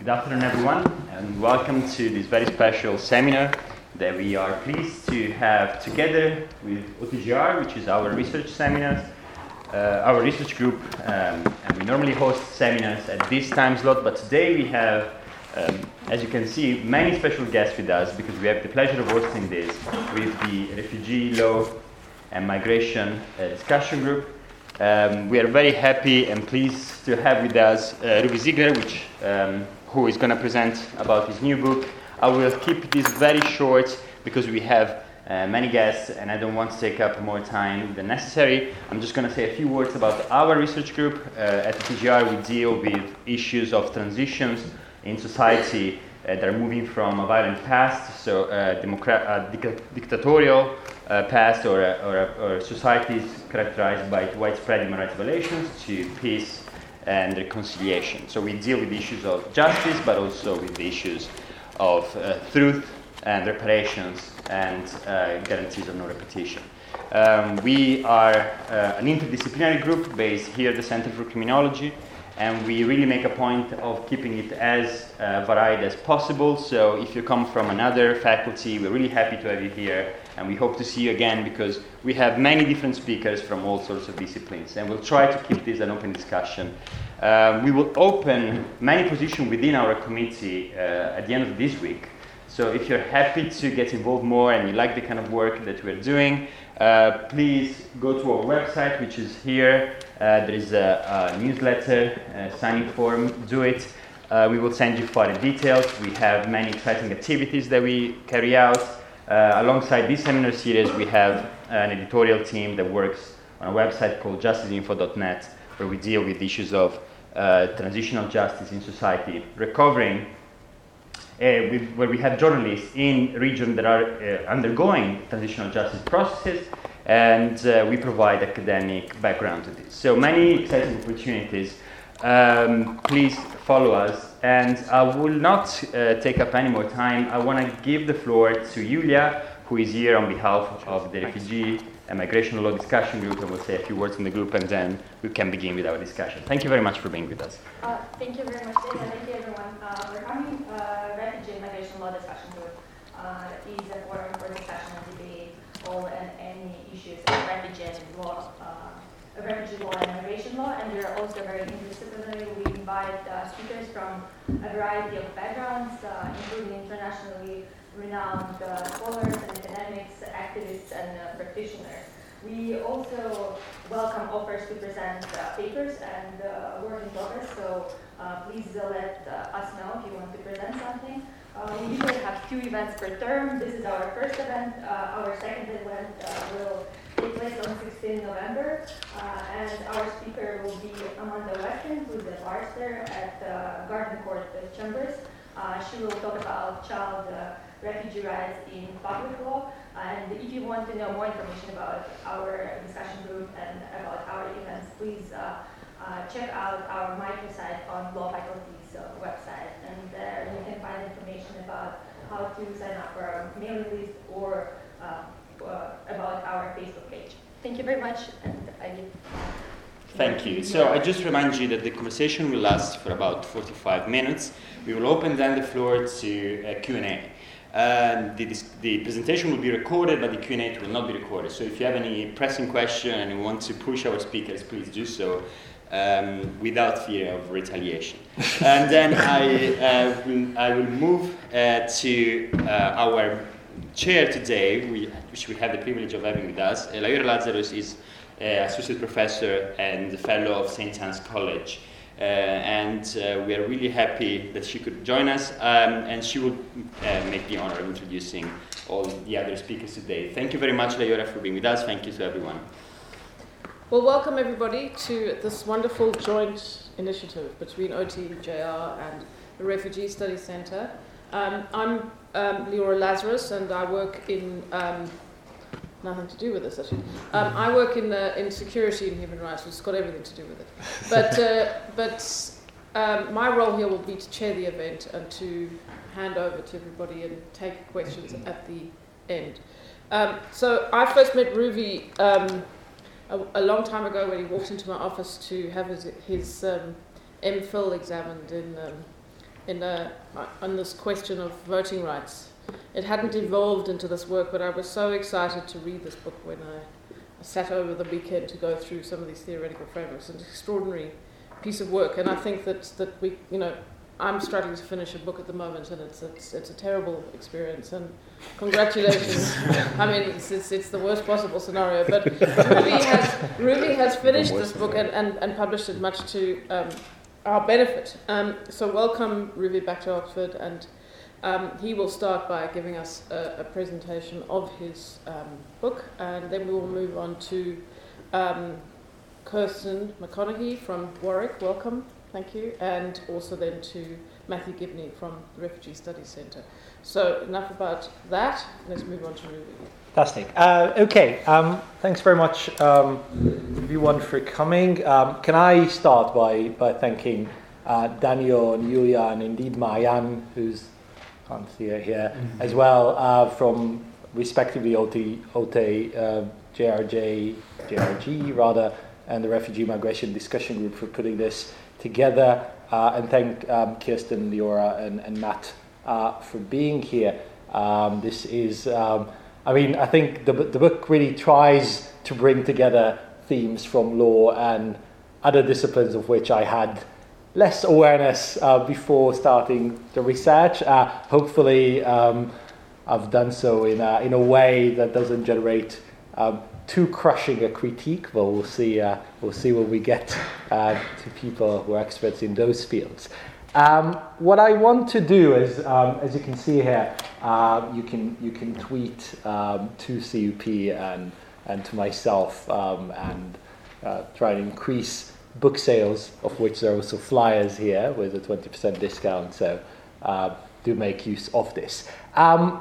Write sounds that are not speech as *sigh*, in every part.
Good afternoon, everyone, and welcome to this very special seminar that we are pleased to have together with OTJR, which is our research seminars, uh, our research group. Um, and we normally host seminars at this time slot, but today we have, um, as you can see, many special guests with us because we have the pleasure of hosting this with the Refugee Law and Migration uh, Discussion Group. Um, we are very happy and pleased to have with us uh, Ruvie Ziegler, which, um, who is going to present about his new book. I will keep this very short because we have uh, many guests and I don't want to take up more time than necessary. I'm just going to say a few words about our research group. Uh, at the TGR, we deal with issues of transitions in society uh, that are moving from a violent past, so uh, democra- uh, dic- dictatorial uh, past or, or, or, societies characterized by widespread human rights violations to peace and reconciliation. So we deal with issues of justice, but also with the issues of uh, truth and reparations and uh, guarantees of no repetition. Um, we are uh, an interdisciplinary group based here at the Center for Criminology and we really make a point of keeping it as uh, varied as possible. So if you come from another faculty, we're really happy to have you here, and we hope to see you again because we have many different speakers from all sorts of disciplines, and we'll try to keep this an open discussion. Um, we will open many positions within our committee uh, at the end of this week. So if you're happy to get involved more and you like the kind of work that we're doing, uh, please go to our website, which is here. Uh, there is a, a newsletter, a signing form, do it. Uh, we will send you further details. We have many exciting activities that we carry out. Uh, alongside this seminar series, we have an editorial team that works on a website called justiceinfo.net, where we deal with issues of uh, transitional justice in society, recovering uh, where we have journalists in regions that are uh, undergoing transitional justice processes, and uh, we provide academic background to this. So many exciting opportunities. Um, please follow us, and I will not uh, take up any more time. I want to give the floor to Julia, who is here on behalf of the refugee and migration law discussion group, and will say a few words in the group, and then we can begin with our discussion. Thank you very much for being with us. Uh, thank you very much, and thank you everyone uh, for coming. Uh, refugee and migration law discussion group uh, is a forum for discussion and debate all and any issues of refugee and law, uh, refugee law and law, and we are also very interdisciplinary. We invite uh, speakers from a variety of backgrounds, including internationally renowned scholars and academics, activists, and practitioners. We also welcome offers to present uh, papers and uh, work in progress, so uh, please let us know if you want to present something. we usually have two events per term. This is our first event. our second event will take place on 16 November, uh, and our speaker will be Amanda Weston, who is a barrister at uh, Garden Court Chambers. Uh, she will talk about child refugee rights in public law. And if you want to know more information about our discussion group and about our events, please uh, uh, check out our microsite on Law Faculty's uh, website. And there you can find information about how to sign up for our mailing list or uh, uh, about our Facebook page. Thank you very much, and I. Thank you. So I just remind you that the conversation will last for about 45 minutes. We will open then the floor to a Q&A. Uh, the, the, presentation will be recorded, but the Q&A will not be recorded. So if you have any pressing question and you want to push our speakers, please do so um, without fear of retaliation. *laughs* and then I, uh, will, I will move uh, to uh, our chair today, we, which we have the privilege of having with us. Leora Lazarus is an associate professor and fellow of St. Anne's College. Uh, and uh, we are really happy that she could join us, um, and she will uh, make the honor of introducing all the other speakers today. Thank you very much, Leora, for being with us. Thank you to everyone. Well, welcome everybody to this wonderful joint initiative between OTJR and the Refugee Study Centre. Um, I'm um, Leora Lazarus, and I work in um, nothing to do with this actually. Um, I work in in security and human rights, which has got everything to do with it. *laughs* But uh, but um, my role here will be to chair the event and to hand over to everybody and take questions at the end. Um, so I first met Ruvie um, a, a, long time ago when he walked into my office to have his, his um, MPhil examined in um, in a, on this question of voting rights. It hadn't evolved into this work, but I was so excited to read this book when I, I sat over the weekend to go through some of these theoretical frameworks. It's an extraordinary piece of work, and I think that that we, you know, I'm struggling to finish a book at the moment, and it's it's, it's a terrible experience. And congratulations! *laughs* I mean, it's, it's, it's the worst possible scenario. But Ruvie has Ruvie has finished this book and, and, and published it much to um, our benefit. Um, so welcome Ruvie back to Oxford, and um, he will start by giving us a, a presentation of his um, book, and then we will move on to. Um, Kirsten McConnachie from Warwick, welcome, thank you, and also then to Matthew Gibney from the Refugee Studies Centre. So enough about that, let's move on to Ruvie. Fantastic. Uh, okay, um, thanks very much um, everyone for coming. Um, can I start by, by thanking uh, Daniel and Julia and indeed Marianne, who's can't see her here, mm-hmm. as well, uh, from respectively OT, OT uh, JRJ, JRG rather, and the Refugee Migration Discussion Group for putting this together. Uh, and thank um, Kirsten, Leora, and, and Matt uh, for being here. Um, this is, um, I mean, I think the, the book really tries to bring together themes from law and other disciplines of which I had less awareness uh, before starting the research. Uh, hopefully, um, I've done so in a, in a way that doesn't generate um, too crushing a critique, but we'll see. Uh, we'll see when we get uh, to people who are experts in those fields. Um, what I want to do is, um, as you can see here, uh, you can you can tweet um, to CUP and and to myself um, and uh, try and increase book sales, of which there are also flyers here with a 20% discount. So uh, do make use of this. Um,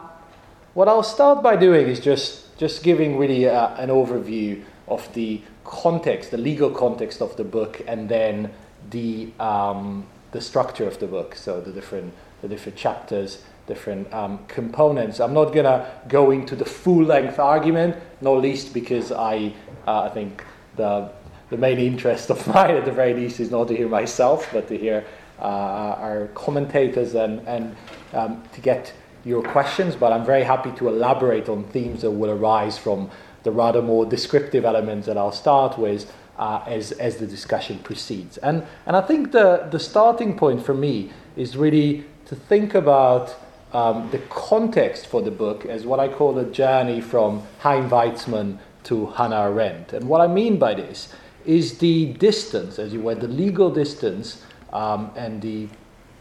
what I'll start by doing is just just giving really uh, an overview of the context, the legal context of the book, and then the um, the structure of the book. So the different the different chapters, different um, components. I'm not gonna go into the full length argument, not least because I uh, I think the the main interest of *laughs* mine at the very least is not to hear myself, but to hear uh, our commentators and and um, to get your questions, but I'm very happy to elaborate on themes that will arise from the rather more descriptive elements that I'll start with uh, as, as the discussion proceeds. And, and I think the, the starting point for me is really to think about um, the context for the book as what I call a journey from Chaim Weizmann to Hannah Arendt. And what I mean by this is the distance, as you were, the legal distance um, and the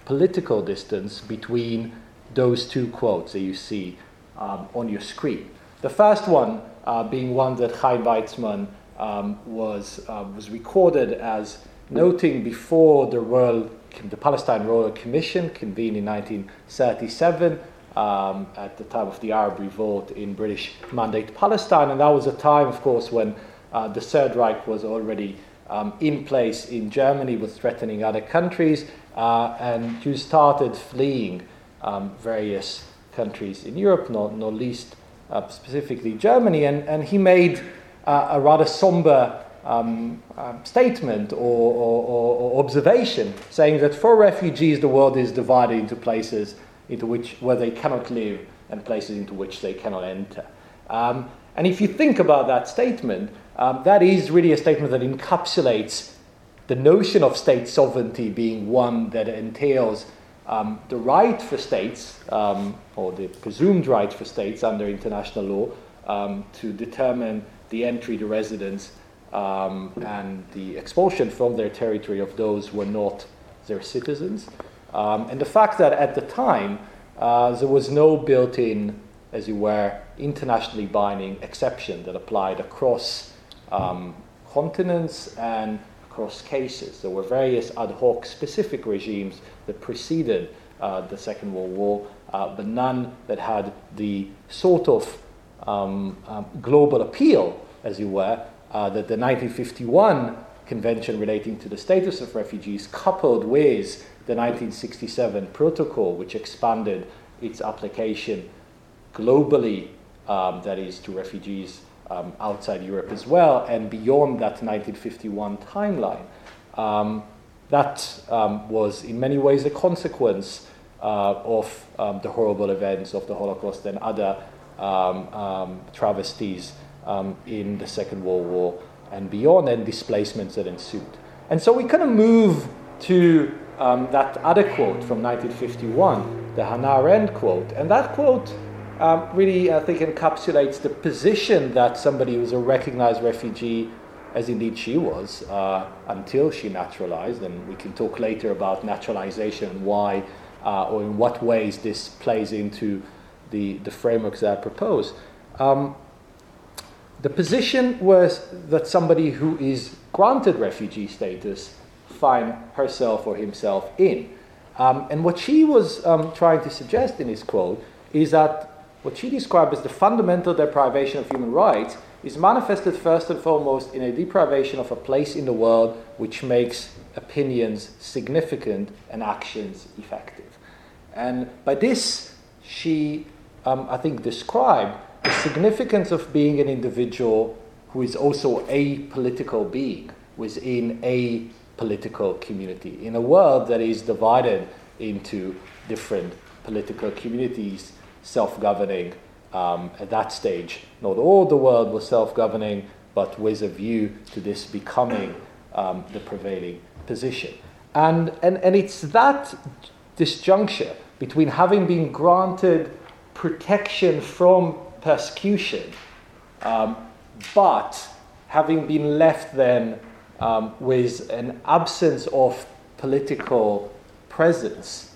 political distance between those two quotes that you see um, on your screen. The first one uh, being one that Chaim Weizmann um, was, uh, was recorded as noting before the, Royal, the Palestine Royal Commission convened in 1937 um, at the time of the Arab Revolt in British Mandate Palestine. And that was a time, of course, when uh, the Third Reich was already um, in place in Germany, was threatening other countries, uh, and Jews started fleeing um, various countries in Europe, not, not least uh, specifically Germany. And, and he made uh, a rather somber um, um, statement or, or, or, observation saying that for refugees, the world is divided into places into which, where they cannot live and places into which they cannot enter. Um, and if you think about that statement, um, that is really a statement that encapsulates the notion of state sovereignty being one that entails um, the right for states, um, or the presumed right for states under international law, to determine the entry, the residence, um, and the expulsion from their territory of those who were not their citizens. Um, and the fact that at the time uh, there was no built in, as it were, internationally binding exception that applied across um, continents and across cases. There were various ad hoc specific regimes that preceded uh, the Second World War, uh, but none that had the sort of um, um, global appeal, as you were, uh, that the 1951 Convention relating to the status of refugees, coupled with the 1967 Protocol, which expanded its application globally, um, that is, to refugees um, outside Europe as well, and beyond that 1951 timeline. Um, that um, was in many ways a consequence uh, of um, the horrible events of the Holocaust and other travesties um, in the Second World War and beyond, and displacements that ensued. And so we kind of move to um, that other quote from 1951, the Hannah Arendt quote, and that quote um, really, I think, encapsulates the position that somebody who's a recognized refugee, as indeed she was, uh, until she naturalized, and we can talk later about naturalization and why uh, or in what ways this plays into the, the frameworks that I propose. Um, the position was that somebody who is granted refugee status find herself or himself in. Um, and what she was um, trying to suggest in this quote is that what she described as the fundamental deprivation of human rights is manifested first and foremost in a deprivation of a place in the world which makes opinions significant and actions effective. And by this, she, um, I think, describe the significance of being an individual who is also a political being within a political community in a world that is divided into different political communities self governing um, at that stage. Not all the world was self governing, but with a view to this becoming um, the prevailing position. And, and, and it's that disjuncture between having been granted protection from persecution, um, but having been left then um, with an absence of political presence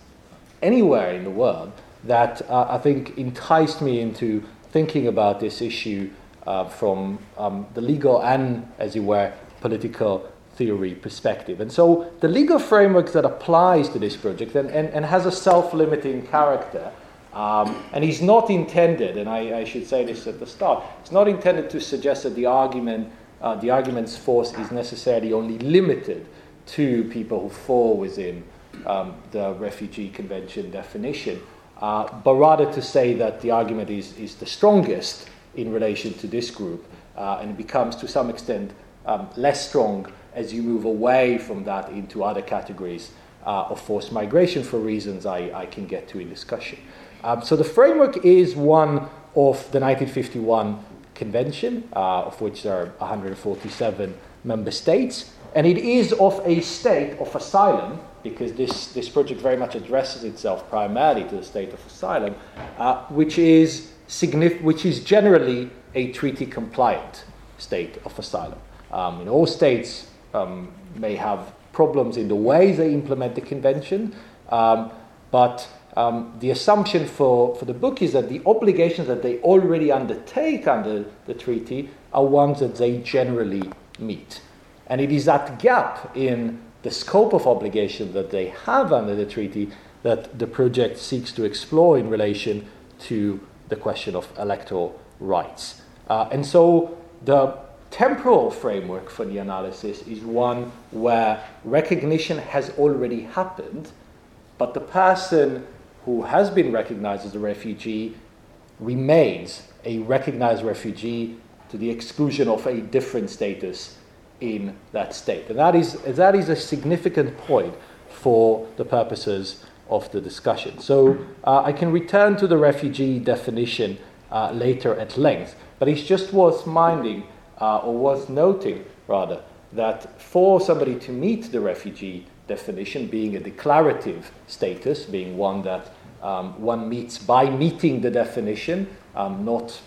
anywhere in the world, that uh, I think enticed me into thinking about this issue uh, from um, the legal and, as it were, political theory perspective. And so the legal framework that applies to this project and, and, and has a self limiting character. Um, and is not intended, and I, I, should say this at the start, it's not intended to suggest that the argument, uh, the argument's force is necessarily only limited to people who fall within um, the refugee convention definition, uh, but rather to say that the argument is, is the strongest in relation to this group, uh, and it becomes to some extent um, less strong as you move away from that into other categories uh, of forced migration for reasons I, I can get to in discussion. Um, so the framework is one of the 1951 convention, uh, of which there are 147 member states, and it is of a state of asylum, because this, this project very much addresses itself primarily to the state of asylum, uh, which, is signif- which is generally a treaty compliant state of asylum. Um, in all states, um, may have problems in the way they implement the convention, um, but um, the assumption for, for the book is that the obligations that they already undertake under the treaty are ones that they generally meet. And it is that gap in the scope of obligation that they have under the treaty that the project seeks to explore in relation to the question of electoral rights. Uh, and so the temporal framework for the analysis is one where recognition has already happened, but the person who has been recognized as a refugee remains a recognized refugee to the exclusion of a different status in that state. And that is, that is a significant point for the purposes of the discussion. So uh, I can return to the refugee definition uh, later at length, but it's just worth minding uh, or worth noting, rather, that for somebody to meet the refugee definition, being a declarative status, being one that um, one meets by meeting the definition, um, not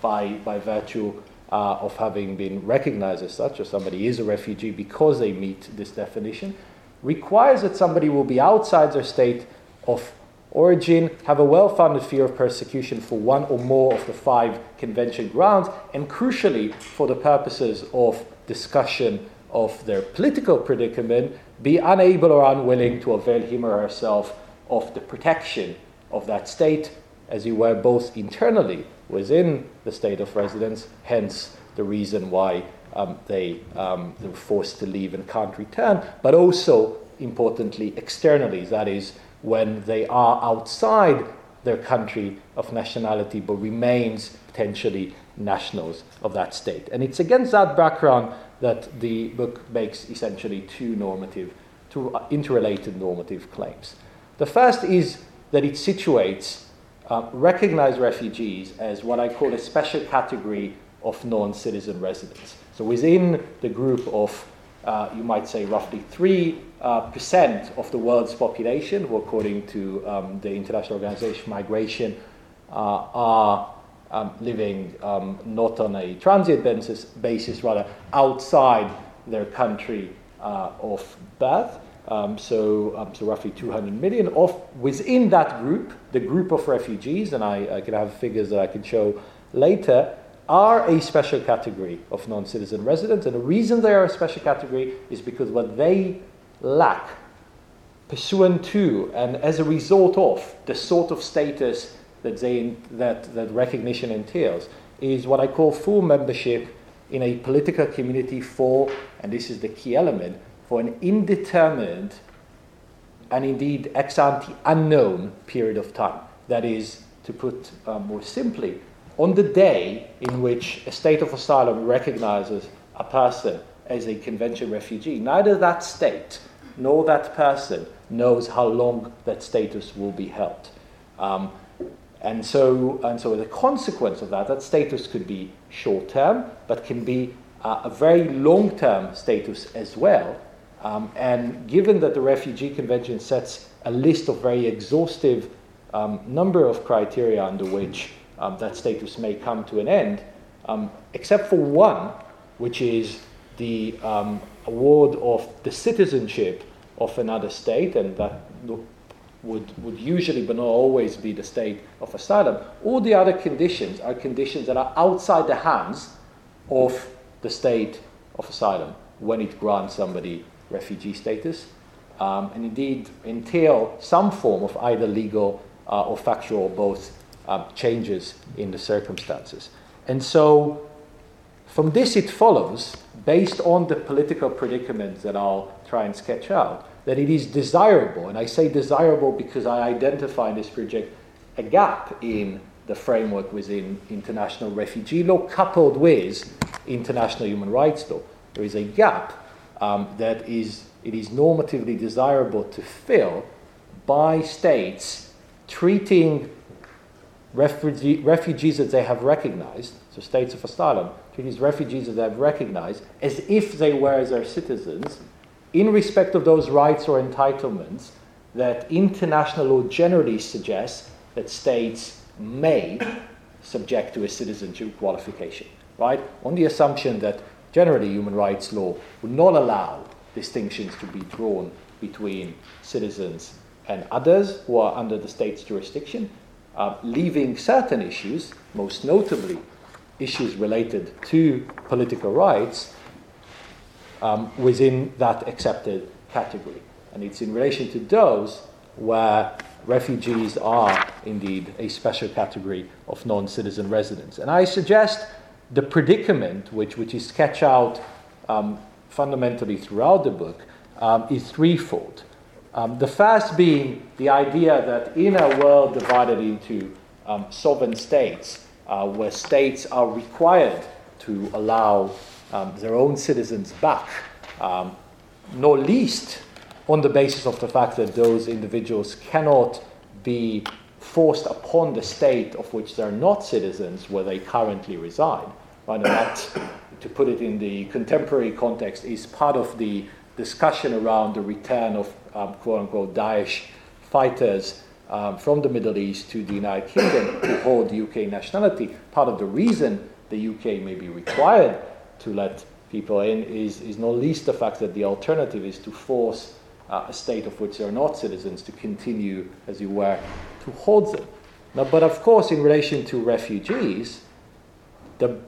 by, by virtue uh, of having been recognized as such, or somebody is a refugee because they meet this definition, requires that somebody will be outside their state of origin, have a well founded fear of persecution for one or more of the five convention grounds, and crucially, for the purposes of discussion of their political predicament, be unable or unwilling to avail him or herself of the protection of that state, as you were both internally within the state of residence, hence the reason why um, they, um, they were forced to leave and can't return, but also, importantly, externally, that is, when they are outside their country of nationality but remains potentially nationals of that state. And it's against that background that the book makes essentially two normative two interrelated normative claims. The first is that it situates uh, recognized refugees as what I call a special category of non citizen residents. So within the group of, uh, you might say, roughly 3% uh, of the world's population, who, according to um, the International Organization for Migration, uh, are um, living um, not on a transient basis, basis, rather outside their country uh, of birth. Um, so, um, so roughly 200 million. Of within that group, the group of refugees, and I, I can have figures that I can show later, are a special category of non-citizen residents. And the reason they are a special category is because what they lack, pursuant to and as a result of the sort of status that, they, that, that recognition entails, is what I call full membership in a political community for, and this is the key element, for an indeterminate and indeed ex ante unknown period of time. That is, to put uh, more simply, on the day in which a state of asylum recognizes a person as a convention refugee, neither that state nor that person knows how long that status will be held. Um, and so, and so, the consequence of that, that status could be short term, but can be uh, a very long term status as well. Um, and given that the Refugee Convention sets a list of very exhaustive um, number of criteria under which um, that status may come to an end, um, except for one, which is the um, award of the citizenship of another state, and that would, would usually but not always be the state of asylum. All the other conditions are conditions that are outside the hands of the state of asylum when it grants somebody refugee status, um, and indeed entail some form of either legal uh, or factual or both um, changes in the circumstances. And so, from this, it follows, based on the political predicaments that I'll try and sketch out, that it is desirable, and I say desirable because I identify in this project a gap in the framework within international refugee law coupled with international human rights law. There is a gap um, that is, it is normatively desirable to fill by states treating refugee, refugees that they have recognized, so states of asylum, treating refugees that they have recognized as if they were their citizens in respect of those rights or entitlements that international law generally suggests that states may subject to a citizenship qualification, right? On the assumption that generally human rights law would not allow distinctions to be drawn between citizens and others who are under the state's jurisdiction, uh, leaving certain issues, most notably issues related to political rights, um, within that accepted category. And it's in relation to those where refugees are indeed a special category of non citizen residents. And I suggest the predicament, which, which is sketched out um, fundamentally throughout the book, um, is threefold. Um, the first being the idea that in a world divided into um, sovereign states, uh, where states are required to allow um, their own citizens back, um, not least on the basis of the fact that those individuals cannot be forced upon the state of which they're not citizens where they currently reside. Right? That, to put it in the contemporary context, is part of the discussion around the return of um, quote unquote Daesh fighters um, from the Middle East to the United Kingdom who hold UK nationality. Part of the reason the UK may be required to let people in is, is not least the fact that the alternative is to force uh, a state of which they are not citizens to continue, as you were, to hold them. Now, but of course, in relation to refugees, the,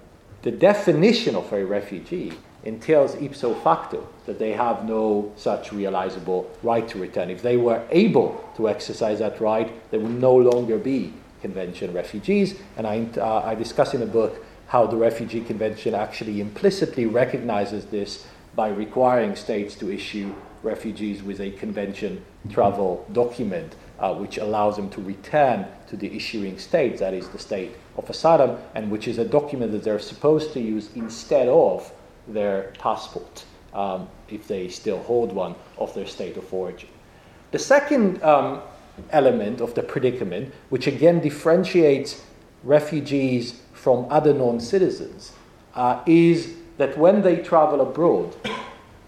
the definition of a refugee entails ipso facto that they have no such realizable right to return. If they were able to exercise that right, they would no longer be convention refugees. And I, uh, I discuss in the book how the Refugee Convention actually implicitly recognizes this by requiring states to issue refugees with a convention travel document, uh, which allows them to return to the issuing state, that is the state of asylum, and which is a document that they're supposed to use instead of their passport. um, if they still hold one, of their state of origin. The second um, element of the predicament, which again differentiates refugees from other non citizens, uh, is that when they travel abroad,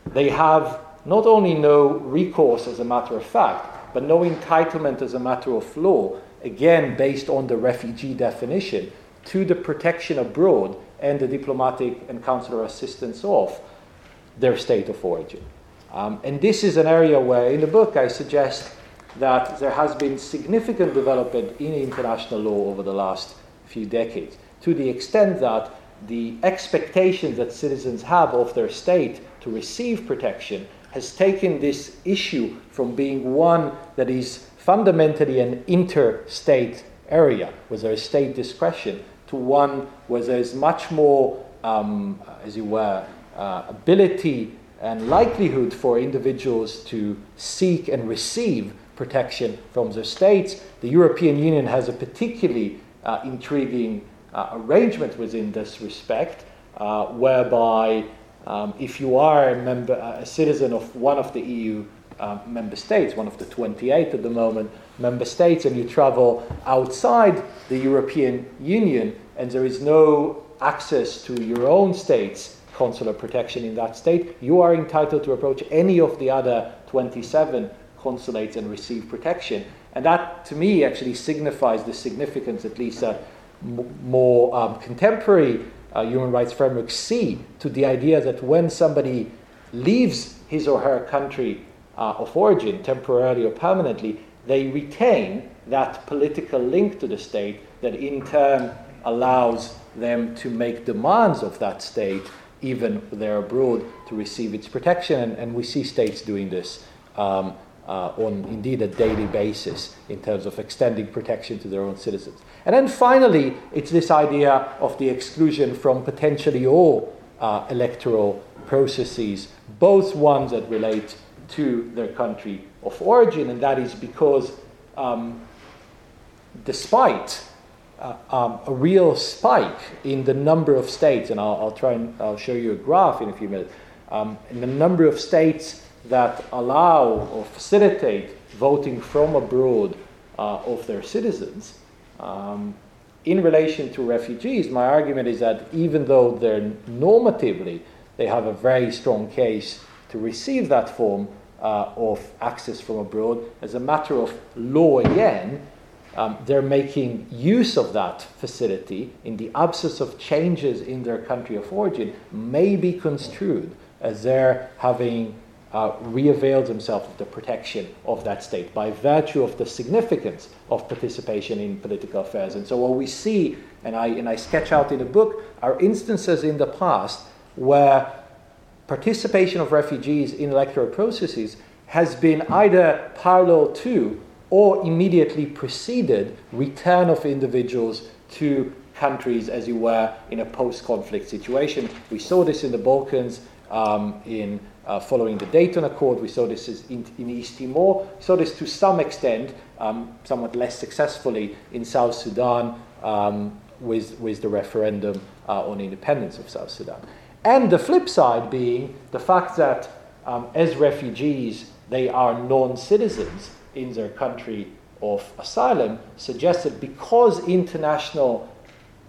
they have not only no recourse as a matter of fact, but no entitlement as a matter of law, again based on the refugee definition, to the protection abroad and the diplomatic and consular assistance of their state of origin. Um, and this is an area where, in the book, I suggest that there has been significant development in international law over the last few decades, to the extent that the expectations that citizens have of their state to receive protection has taken this issue from being one that is fundamentally an interstate area, where there is state discretion, to one where there is much more, um, as you were, uh, ability and likelihood for individuals to seek and receive protection from their states. The European Union has a particularly uh, intriguing uh, arrangement within this respect, uh, whereby um, if you are a, member, a citizen of one of the EU uh, member states, one of the 28 at the moment member states, and you travel outside the European Union, and there is no access to your own state's consular protection in that state, you are entitled to approach any of the other 27 consulates and receive protection. And that, to me, actually signifies the significance, at least uh, m- more um, contemporary uh, human rights frameworks see to the idea that when somebody leaves his or her country uh, of origin, temporarily or permanently, they retain that political link to the state that in turn allows them to make demands of that state even they're abroad to receive its protection. And, and we see states doing this um, uh, on indeed a daily basis in terms of extending protection to their own citizens. And then finally, it's this idea of the exclusion from potentially all uh, electoral processes, both ones that relate to their country of origin, and that is because um, despite uh, um, a real spike in the number of states, and I'll, I'll, try and I'll show you a graph in a few minutes, um, in the number of states that allow or facilitate voting from abroad uh, of their citizens. Um, in relation to refugees, my argument is that even though they're normatively, they have a very strong case to receive that form uh, of access from abroad, as a matter of law again, um, they're making use of that facility in the absence of changes in their country of origin may be construed as their having uh, reavailed themselves of the protection of that state by virtue of the significance of participation in political affairs. And so, what we see, and I, and I sketch out in the book, are instances in the past where participation of refugees in electoral processes has been either parallel to or immediately preceded return of individuals to countries, as you were, in a post conflict situation. We saw this in the Balkans. Um, in uh, following the Dayton Accord, we saw this in, in East Timor. We saw this to some extent, um, somewhat less successfully, in South Sudan um, with, with the referendum uh, on independence of South Sudan. And the flip side being the fact that um, as refugees, they are non citizens in their country of asylum suggests that because international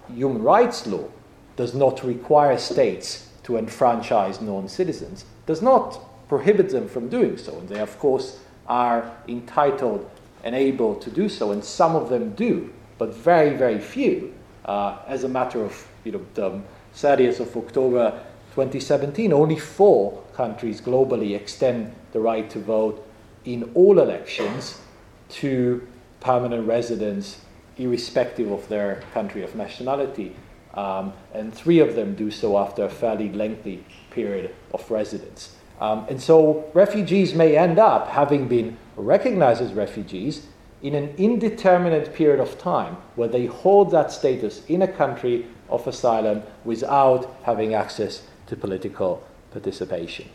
human rights law does not require states to enfranchise non citizens, does not prohibit them from doing so. And they, of course, are entitled and able to do so, and some of them do, but very, very few. Uh, as a matter of you know, the 30th of October 2017, only four countries globally extend the right to vote in all elections to permanent residents, irrespective of their country of nationality. Um, and three of them do so after a fairly lengthy period of residence. Um, and so refugees may end up having been recognized as refugees in an indeterminate period of time where they hold that status in a country of asylum without having access to political participation.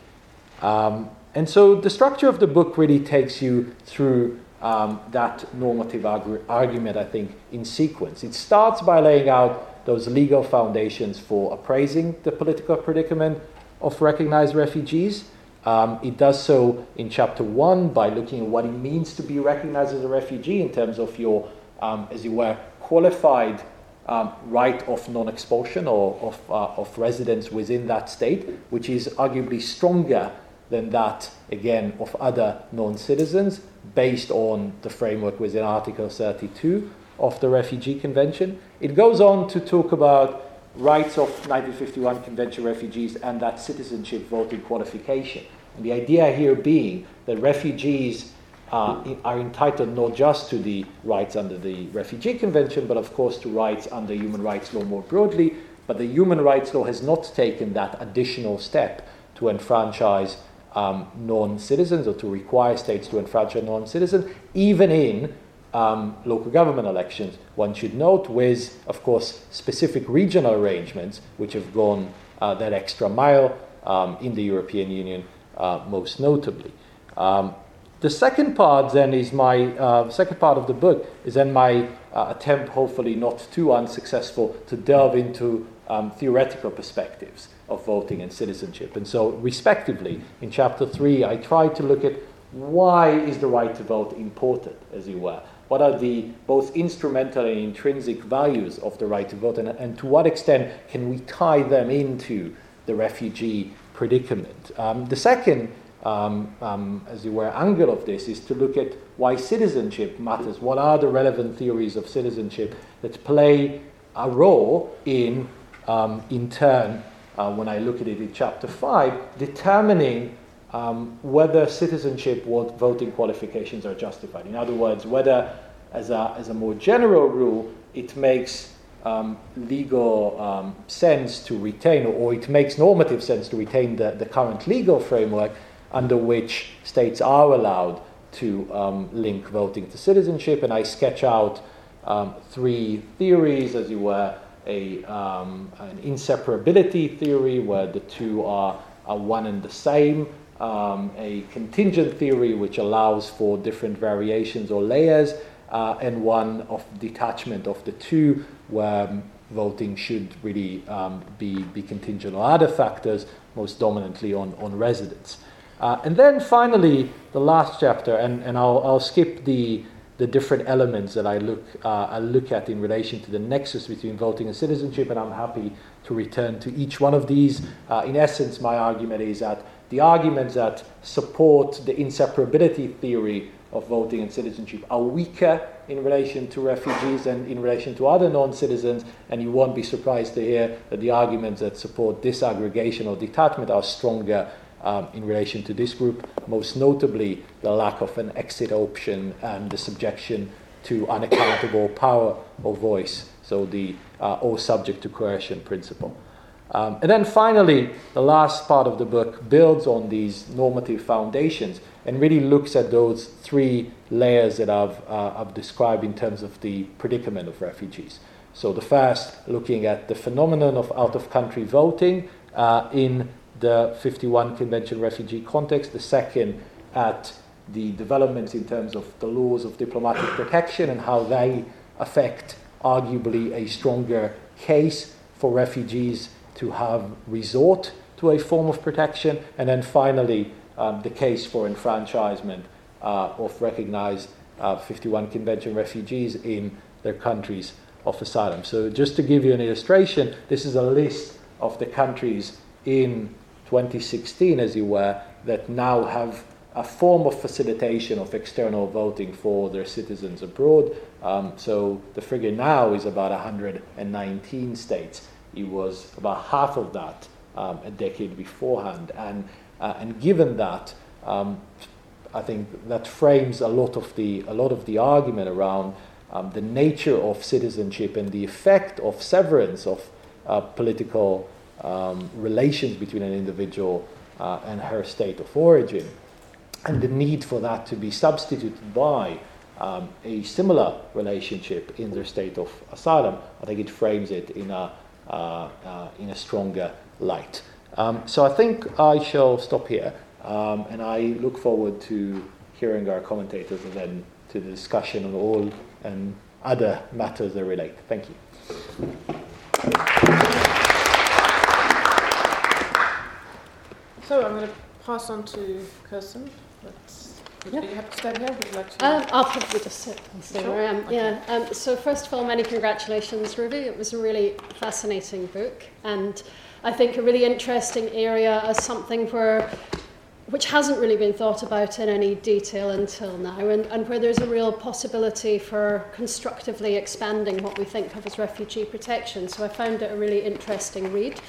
Um, and so the structure of the book really takes you through um, that normative argu- argument, I think, in sequence. It starts by laying out those legal foundations for appraising the political predicament of recognized refugees. Um, it does so in chapter one by looking at what it means to be recognized as a refugee in terms of your, um, as you were, qualified um, right of non expulsion or of, uh, of residence within that state, which is arguably stronger than that, again, of other non citizens based on the framework within Article 32 of the Refugee Convention. It goes on to talk about rights of 1951 Convention refugees and that citizenship voting qualification. And the idea here being that refugees uh, are entitled not just to the rights under the Refugee Convention, but of course to rights under human rights law more broadly. But the human rights law has not taken that additional step to enfranchise um, non citizens or to require states to enfranchise non citizens, even in um, local government elections. One should note, with, of course, specific regional arrangements which have gone uh, that extra mile um, in the European Union, uh, most notably. Um, the second part then is my uh, second part of the book is then my uh, attempt, hopefully not too unsuccessful, to delve into um, theoretical perspectives of voting and citizenship. And so, respectively, in chapter three, I try to look at why is the right to vote important, as you were. What are the both instrumental and intrinsic values of the right to vote, and, and to what extent can we tie them into the refugee predicament? Um, the second um, um, as you were, angle of this is to look at why citizenship matters. What are the relevant theories of citizenship that play a role in, um, in turn, uh, when I look at it in chapter 5, determining um, whether citizenship voting qualifications are justified. In other words, whether, as a, as a more general rule, it makes um, legal um, sense to retain, or, it makes normative sense to retain the, the current legal framework under which states are allowed to um, link voting to citizenship. And I sketch out um, three theories, as you were a, um, an inseparability theory, where the two are, are one and the same, um, a contingent theory, which allows for different variations or layers, uh, and one of detachment of the two, where voting should really um, be, be contingent on other factors, most dominantly on, on residence. Uh, and then finally, the last chapter, and, and I'll, I'll skip the, the different elements that I look, uh, I look at in relation to the nexus between voting and citizenship, and I'm happy to return to each one of these. Uh, in essence, my argument is that the arguments that support the inseparability theory of voting and citizenship are weaker in relation to refugees and in relation to other non citizens, and you won't be surprised to hear that the arguments that support disaggregation or detachment are stronger um, in relation to this group, most notably the lack of an exit option and the subjection to unaccountable power or voice, so the uh, all subject to coercion principle. Um, and then finally, the last part of the book builds on these normative foundations and really looks at those three layers that I've, uh, I've described in terms of the predicament of refugees. So, the first, looking at the phenomenon of out of country voting uh, in the 51 Convention refugee context, the second at the developments in terms of the laws of diplomatic protection and how they affect arguably a stronger case for refugees to have resort to a form of protection, and then finally um, the case for enfranchisement uh, of recognized uh, 51 Convention refugees in their countries of asylum. So, just to give you an illustration, this is a list of the countries in 2016, as you were, that now have a form of facilitation of external voting for their citizens abroad. Um, so the figure now is about 119 states. It was about half of that um, a decade beforehand. And, uh, and given that, um, I think that frames a lot of the, a lot of the argument around um, the nature of citizenship and the effect of severance of uh, political um, relations between an individual uh, and her state of origin, and the need for that to be substituted by um, a similar relationship in their state of asylum, I think it frames it in a, in a stronger light. Um, so I think I shall stop here, um, and I look forward to hearing our commentators and then to the discussion on all and other matters that relate. Thank you. So I'm going to pass on to Kirsten. Let's, Yeah. You have to stand here. Would you like to? Um, I'll probably just sit and stay Sure. where I am. Okay. Yeah. Um, so first of all, many congratulations, Ruvie. It was a really fascinating book, and I think a really interesting area as something where which hasn't really been thought about in any detail until now, and, and where there's a real possibility for constructively expanding what we think of as refugee protection. So I found it a really interesting read.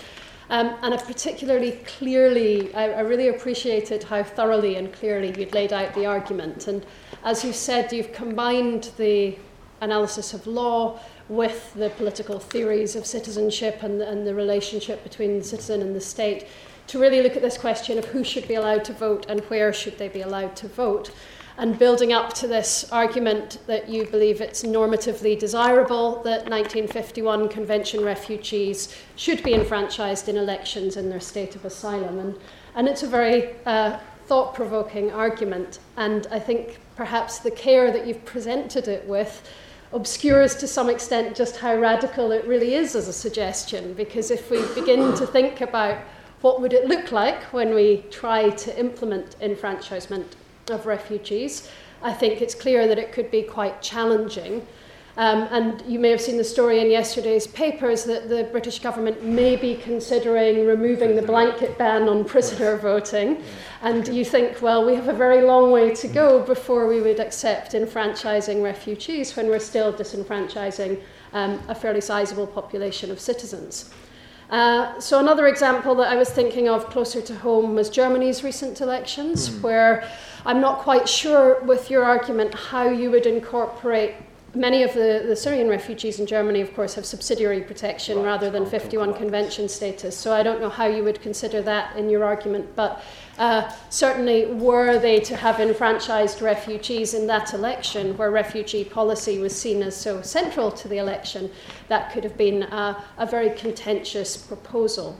Um, and I particularly clearly, I, I really appreciated how thoroughly and clearly you'd laid out the argument. And as you said, you've combined the analysis of law with the political theories of citizenship and, and the relationship between the citizen and the state to really look at this question of who should be allowed to vote and where should they be allowed to vote. And building up to this argument that you believe it's normatively desirable that 1951 Convention refugees should be enfranchised in elections in their state of asylum. And, and it's a very uh, thought provoking argument. And I think perhaps the care that you've presented it with obscures to some extent just how radical it really is as a suggestion. Because if we begin to think about what would it look like when we try to implement enfranchisement of refugees, I think it's clear that it could be quite challenging. Um, and you may have seen the story in yesterday's papers that the British government may be considering removing the blanket ban on prisoner voting. And you think, well, we have a very long way to go before we would accept enfranchising refugees when we're still disenfranchising um, a fairly sizable population of citizens. Uh, so another example that I was thinking of closer to home was Germany's recent elections, Mm. where I'm not quite sure with your argument how you would incorporate many of the, the Syrian refugees in Germany, of course, have subsidiary protection Right, rather than 51 convention status. So I don't know how you would consider that in your argument, but uh, certainly were they to have enfranchised refugees in that election, where refugee policy was seen as so central to the election, that could have been uh, a very contentious proposal.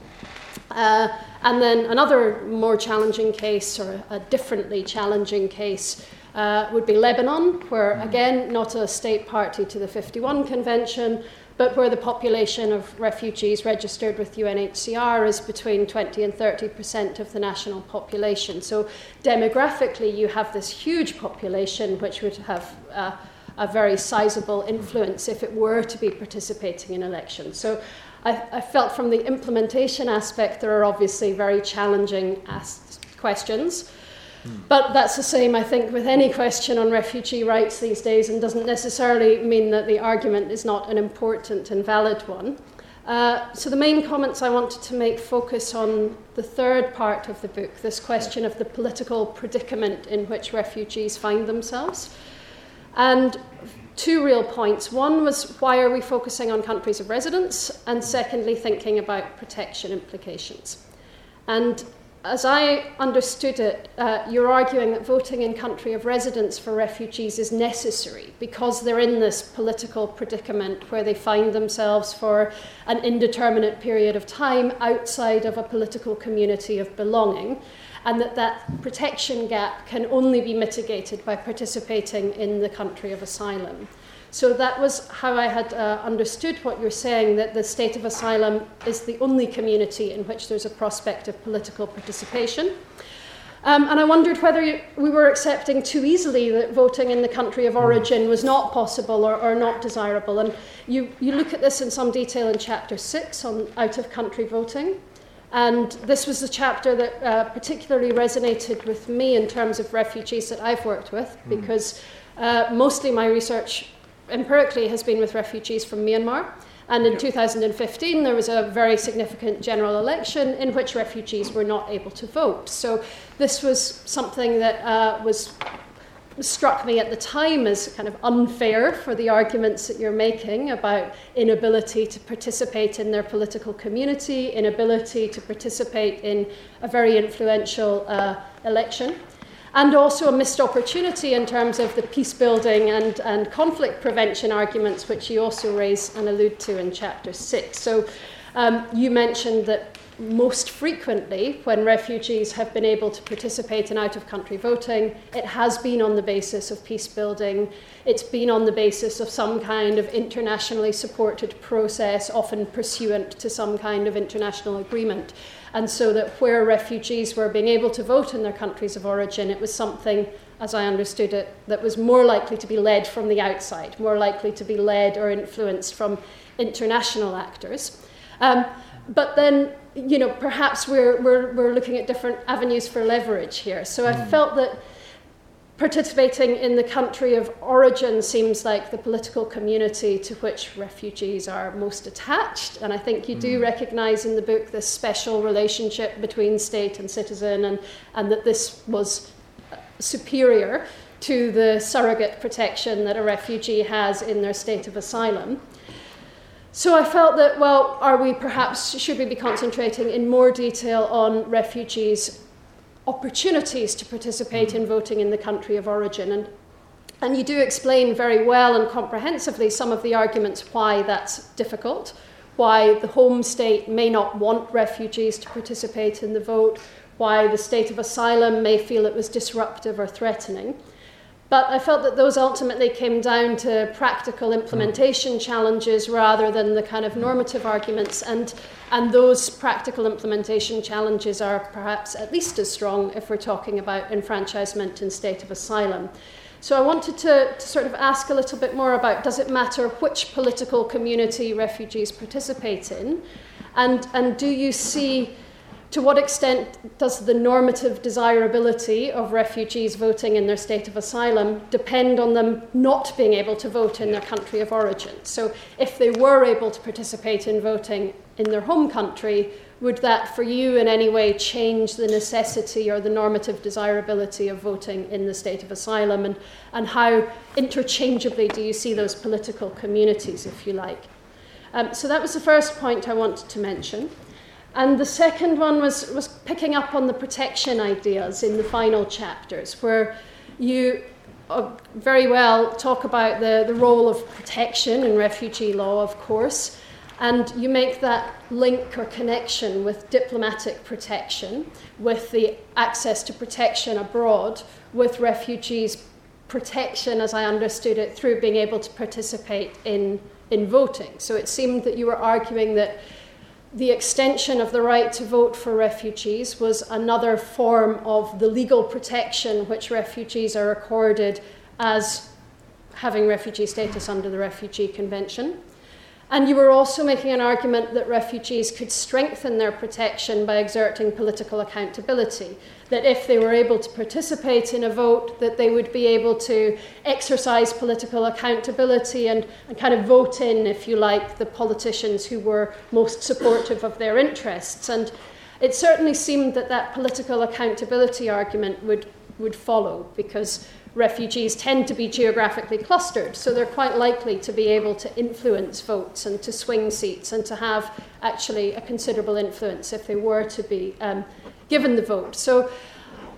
Uh, and then another more challenging case, or a differently challenging case, uh, would be Lebanon, where again, not a state party to the 51 Convention, but where the population of refugees registered with UNHCR is between 20 and 30 percent of the national population. So demographically, you have this huge population which would have uh, a very sizable influence if it were to be participating in elections. So I, I felt from the implementation aspect, there are obviously very challenging questions. But that's the same, I think, with any question on refugee rights these days, and doesn't necessarily mean that the argument is not an important and valid one. Uh, so, the main comments I wanted to make focus on the third part of the book this question of the political predicament in which refugees find themselves. And two real points. One was why are we focusing on countries of residence? And secondly, thinking about protection implications. And as I understood it, uh, you're arguing that voting in country of residence for refugees is necessary because they're in this political predicament where they find themselves for an indeterminate period of time outside of a political community of belonging, and that that protection gap can only be mitigated by participating in the country of asylum. So that was how I had uh, understood what you're saying that the state of asylum is the only community in which there's a prospect of political participation. Um, and I wondered whether you, we were accepting too easily that voting in the country of origin was not possible or, or not desirable. And you, you look at this in some detail in chapter six on out of country voting. And this was a chapter that uh, particularly resonated with me in terms of refugees that I've worked with, because uh, mostly my research empirically has been with refugees from Myanmar. And in 2015, there was a very significant general election in which refugees were not able to vote. So this was something that uh, was struck me at the time as kind of unfair for the arguments that you're making about inability to participate in their political community, inability to participate in a very influential uh, election and also a missed opportunity in terms of the peace building and, and conflict prevention arguments, which you also raise and allude to in chapter six. So um, you mentioned that most frequently, when refugees have been able to participate in out of country voting, it has been on the basis of peace building. It's been on the basis of some kind of internationally supported process, often pursuant to some kind of international agreement. And so that where refugees were being able to vote in their countries of origin, it was something, as I understood it, that was more likely to be led from the outside, more likely to be led or influenced from international actors. Um, but then, you know, perhaps we're, we're, we're looking at different avenues for leverage here. So I mm. felt that participating in the country of origin seems like the political community to which refugees are most attached. And I think you do mm. recognize in the book this special relationship between state and citizen, and, and that this was superior to the surrogate protection that a refugee has in their state of asylum. So I felt that, well, are we perhaps, should we be concentrating in more detail on refugees' opportunities to participate mm. in voting in the country of origin? And, and you do explain very well and comprehensively some of the arguments why that's difficult, why the home state may not want refugees to participate in the vote, why the state of asylum may feel it was disruptive or threatening. But I felt that those ultimately came down to practical hmm. implementation challenges rather than the kind of hmm. normative arguments. And, and those practical implementation challenges are perhaps at least as strong if we're talking about enfranchisement and state of asylum. So I wanted to, to sort of ask a little bit more about does it matter which political community refugees participate in? And, and do you see to what extent does the normative desirability of refugees voting in their state of asylum depend on them not being able to vote in their country of origin? So, if they were able to participate in voting in their home country, would that for you in any way change the necessity or the normative desirability of voting in the state of asylum? And, and how interchangeably do you see those political communities, if you like? Um, so, that was the first point I wanted to mention. And the second one was, was picking up on the protection ideas in the final chapters, where you uh, very well talk about the, the role of protection in refugee law, of course, and you make that link or connection with diplomatic protection, with the access to protection abroad, with refugees' protection, as I understood it, through being able to participate in, in voting. So it seemed that you were arguing that the extension of the right to vote for refugees was another form of the legal protection which refugees are accorded as having refugee status under the Refugee Convention. And you were also making an argument that refugees could strengthen their protection by exerting political accountability. That if they were able to participate in a vote, that they would be able to exercise political accountability and, and kind of vote in, if you like, the politicians who were most supportive of their interests. And it certainly seemed that that political accountability argument would, would follow because refugees tend to be geographically clustered, so they're quite likely to be able to influence votes and to swing seats and to have actually a considerable influence if they were to be um, given the vote. So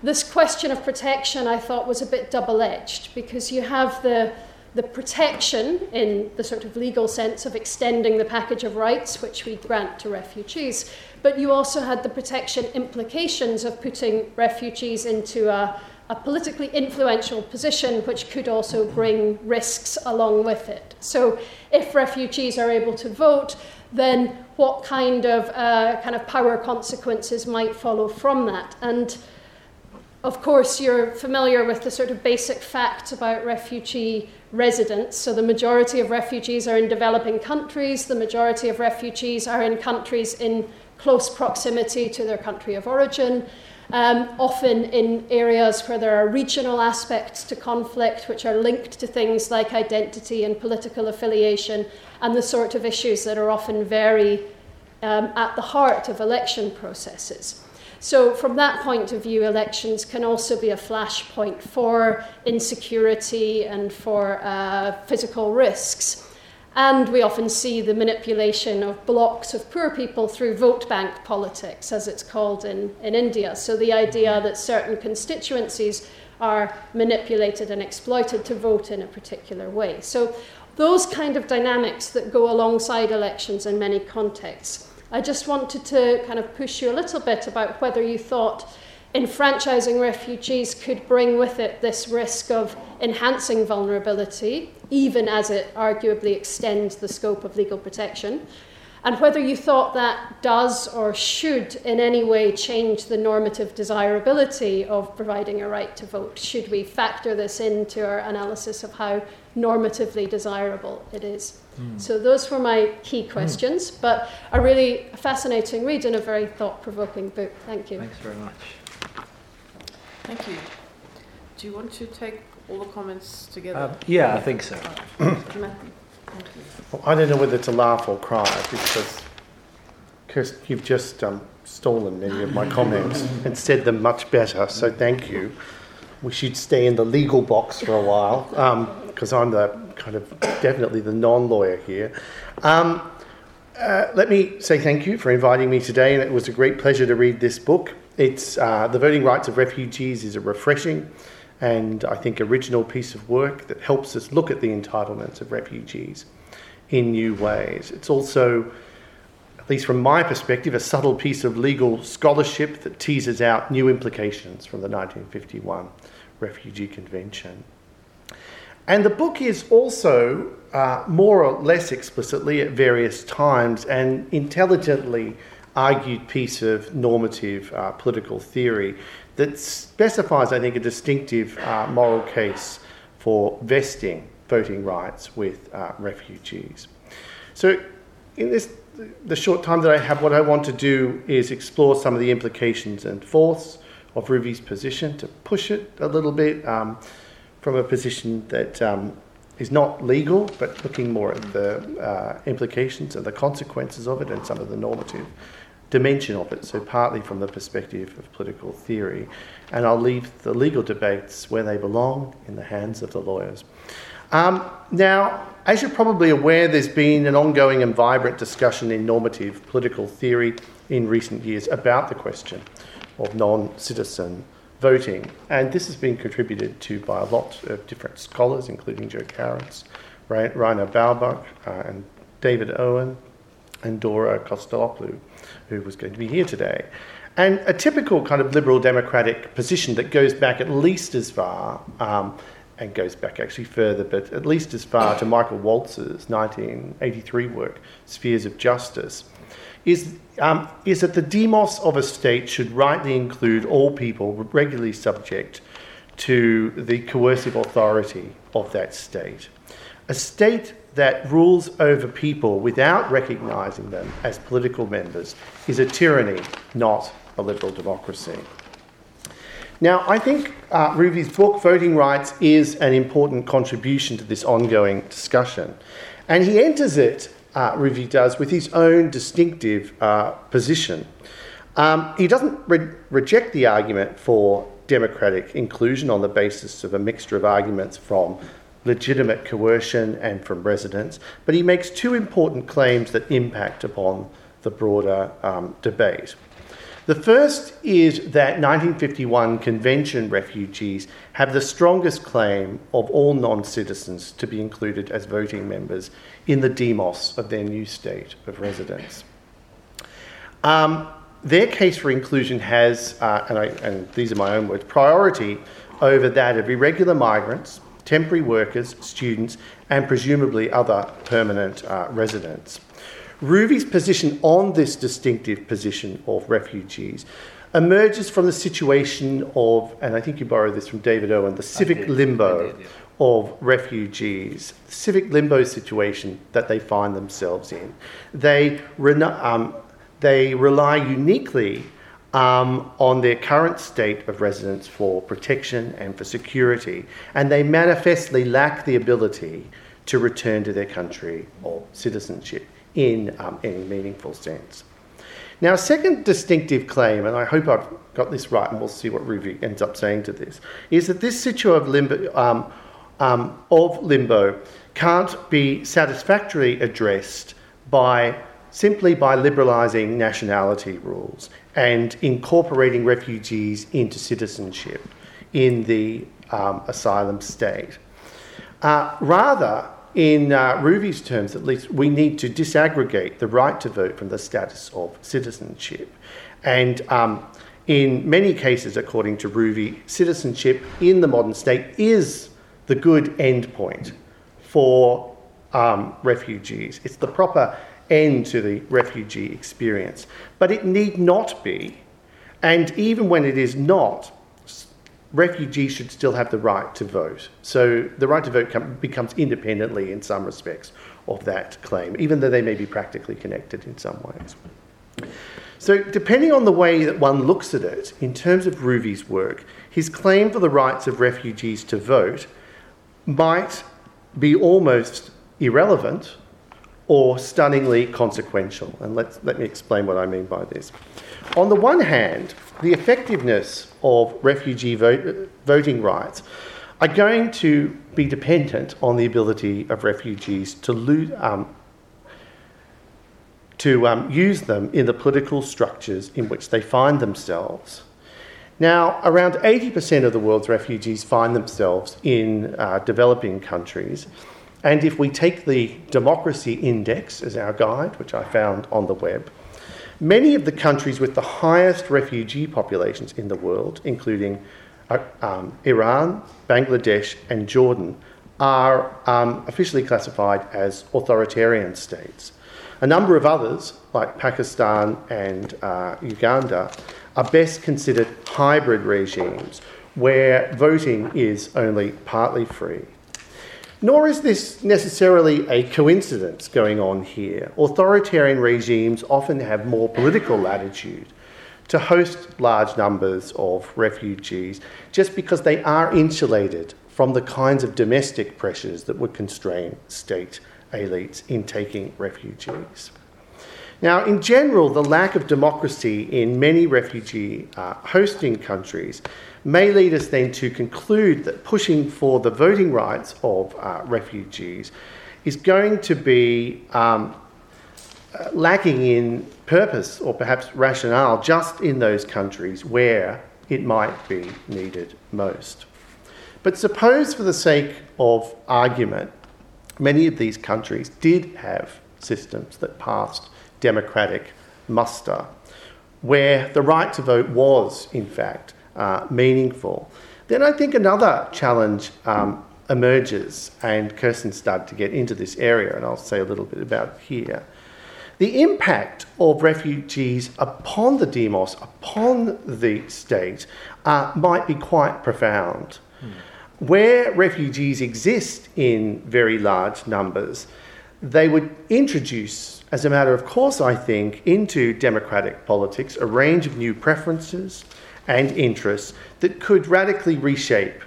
this question of protection I thought was a bit double edged because you have the the protection in the sort of legal sense of extending the package of rights which we grant to refugees, but you also had the protection implications of putting refugees into a a politically influential position which could also bring risks along with it. So, if refugees are able to vote, then what kind of uh, kind of power consequences might follow from that? And of course, you're familiar with the sort of basic facts about refugee residents. So, the majority of refugees are in developing countries, the majority of refugees are in countries in close proximity to their country of origin um, often in areas where there are regional aspects to conflict, which are linked to things like identity and political affiliation, and the sort of issues that are often very um, at the heart of election processes. So, from that point of view, elections can also be a flashpoint for insecurity and for uh, physical risks. And we often see the manipulation of blocks of poor people through vote bank politics, as it's called in, in India. So the idea mm-hmm. that certain constituencies are manipulated and exploited to vote in a particular way. So those kind of dynamics that go alongside elections in many contexts I just wanted to kind of push you a little bit about whether you thought enfranchising refugees could bring with it this risk of enhancing vulnerability, even as it arguably extends the scope of legal protection, and whether you thought that does or should in any way change the normative desirability of providing a right to vote. Should we factor this into our analysis of how normatively desirable it is? Mm. So, those were my key questions, mm. but a really fascinating read and a very thought provoking book. Thank you. Thanks very much. Thank you. Do you want to take all the comments together? Um, yeah, I think so. Well, I don't know whether to laugh or cry because Kirst, you've just um, stolen many of my comments and said them much better, so thank you. We should stay in the legal box for a while because um, I'm the kind of definitely the non lawyer here. Um, uh, let me say thank you for inviting me today, and it was a great pleasure to read this book. It's uh, The Voting Rights of Refugees is a refreshing and I think original piece of work that helps us look at the entitlements of refugees in new ways. It's also, at least from my perspective, a subtle piece of legal scholarship that teases out new implications from the 1951 Refugee Convention. And the book is also, uh, more or less explicitly at various times, and intelligently argued piece of normative uh, political theory that specifies, I think, a distinctive uh, moral case for vesting voting rights with uh, refugees. So, in this the short time that I have, what I want to do is explore some of the implications and force of Ruvie's position to push it a little bit um, from a position that um, is not legal, but looking more at the uh, implications and the consequences of it and some of the normative dimension of it, so partly from the perspective of political theory. And I'll leave the legal debates where they belong in the hands of the lawyers. Um, now, as you're probably aware, there's been an ongoing and vibrant discussion in normative political theory in recent years about the question of non citizen voting. And this has been contributed to by a lot of different scholars, including Joe Carens, Rainer Bauböck, uh, and David Owen, and Dora Kostakopoulou who was going to be here today. And a typical kind of liberal democratic position that goes back at least as far, um, and goes back actually further, but at least as far to Michael Walzer's 1983 work, Spheres of Justice, is, um, is that the demos of a state should rightly include all people regularly subject to the coercive authority of that state. A state that rules over people without recognizing them as political members is a tyranny, not a liberal democracy. Now, I think uh, Ruvie's book, Voting Rights, is an important contribution to this ongoing discussion. And he enters it, uh, Ruvie does, with his own distinctive uh, position. Um, he doesn't re- reject the argument for democratic inclusion on the basis of a mixture of arguments from legitimate coercion and from residents, but he makes two important claims that impact upon the broader um, debate. The first is that 1951 Convention refugees have the strongest claim of all non citizens to be included as voting members in the demos of their new state of residence. Um, their case for inclusion has, uh, and, I, and these are my own words, priority over that of irregular migrants, temporary workers, students, and presumably other permanent uh, residents. Ruvie's position on this distinctive position of refugees emerges from the situation of, and I think you borrowed this from David Owen, the civic limbo did, yeah. of refugees, the civic limbo situation that they find themselves in. They, um, they rely uniquely um, on their current state of residence for protection and for security, and they manifestly lack the ability to return to their country or citizenship in um, any meaningful sense. Now, a second distinctive claim, and I hope I've got this right, and we'll see what Ruvie ends up saying to this, is that this situation of limbo, um, um, of limbo can't be satisfactorily addressed by simply by liberalising nationality rules and incorporating refugees into citizenship in the um, asylum state. Uh, rather, in uh, Ruvie's terms at least, we need to disaggregate the right to vote from the status of citizenship. And um, in many cases, according to Ruvie, citizenship in the modern state is the good endpoint for um, refugees. It's the proper end to the refugee experience. But it need not be. And even when it is not, refugees should still have the right to vote. So the right to vote com- becomes independently, in some respects, of that claim, even though they may be practically connected in some ways. So, depending on the way that one looks at it, in terms of Ruvie's work, his claim for the rights of refugees to vote might be almost irrelevant or stunningly consequential. And let let me explain what I mean by this. On the one hand, the effectiveness of refugee vote, voting rights are going to be dependent on the ability of refugees to, um, to um, use them in the political structures in which they find themselves. Now, around 80% of the world's refugees find themselves in uh, developing countries. And if we take the democracy index as our guide, which I found on the web, many of the countries with the highest refugee populations in the world, including uh, um, Iran, Bangladesh, and Jordan, are um, officially classified as authoritarian states. A number of others, like Pakistan and uh, Uganda, are best considered hybrid regimes where voting is only partly free. Nor is this necessarily a coincidence going on here. Authoritarian regimes often have more political latitude to host large numbers of refugees just because they are insulated from the kinds of domestic pressures that would constrain state elites in taking refugees. Now, in general, the lack of democracy in many refugee uh, hosting countries may lead us then to conclude that pushing for the voting rights of uh, refugees is going to be um, uh, lacking in purpose or perhaps rationale just in those countries where it might be needed most. But suppose, for the sake of argument, many of these countries did have systems that passed democratic muster, where the right to vote was, in fact, uh, meaningful. Then I think another challenge um, emerges, and Kirsten started to get into this area, and I'll say a little bit about it here. The impact of refugees upon the demos, upon the state, uh, might be quite profound. Hmm. Where refugees exist in very large numbers, they would introduce, as a matter of course, I think, into democratic politics a range of new preferences, and interests that could radically reshape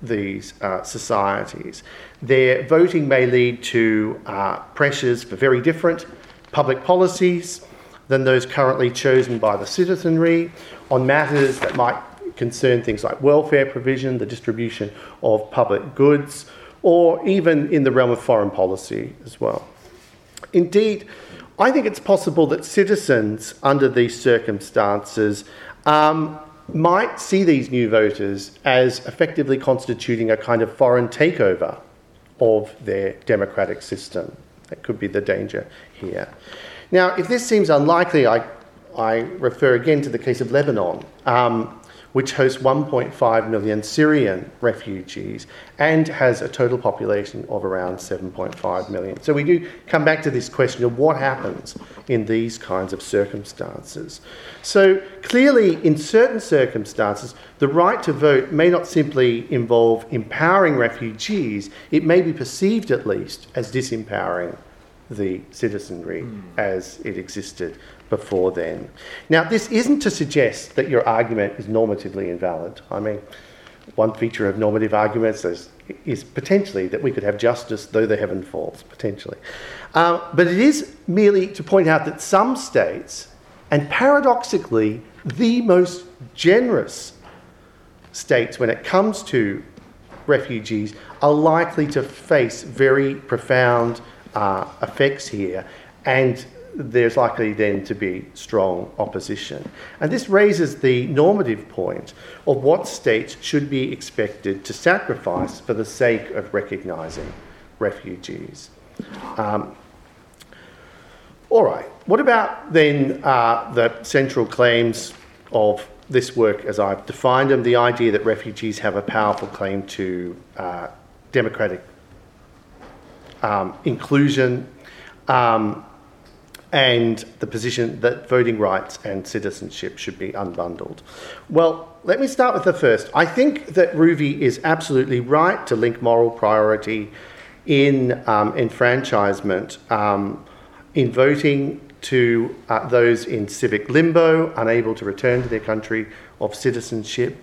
these uh, societies. Their voting may lead to uh, pressures for very different public policies than those currently chosen by the citizenry on matters that might concern things like welfare provision, the distribution of public goods, or even in the realm of foreign policy as well. Indeed, I think it's possible that citizens, under these circumstances, um, might see these new voters as effectively constituting a kind of foreign takeover of their democratic system. That could be the danger here. Now, if this seems unlikely, I, I refer again to the case of Lebanon. Um, which hosts 1.5 million Syrian refugees and has a total population of around 7.5 million. So we do come back to this question of what happens in these kinds of circumstances. So clearly, in certain circumstances, the right to vote may not simply involve empowering refugees, it may be perceived at least as disempowering the citizenry mm. as it existed before then. Now, this isn't to suggest that your argument is normatively invalid. I mean, one feature of normative arguments is, is potentially that we could have justice though the heaven falls, potentially. Uh, but it is merely to point out that some states, and paradoxically, the most generous states when it comes to refugees, are likely to face very profound uh, effects here. And there's likely then to be strong opposition. And this raises the normative point of what states should be expected to sacrifice for the sake of recognising refugees. Um, all right, what about then uh, the central claims of this work as I've defined them? The idea that refugees have a powerful claim to uh, democratic um, inclusion, um, and the position that voting rights and citizenship should be unbundled. Well, let me start with the first. I think that Ruvie is absolutely right to link moral priority in um, enfranchisement um, in voting to uh, those in civic limbo, unable to return to their country of citizenship.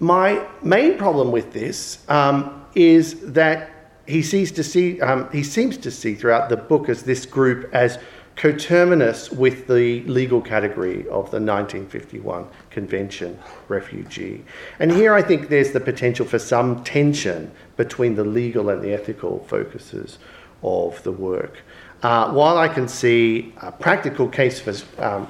My main problem with this um, is that he sees to see um, he seems to see throughout the book as this group as coterminous with the legal category of the 1951 Convention refugee. And here I think there's the potential for some tension between the legal and the ethical focuses of the work. Uh, while I can see a practical case for, um,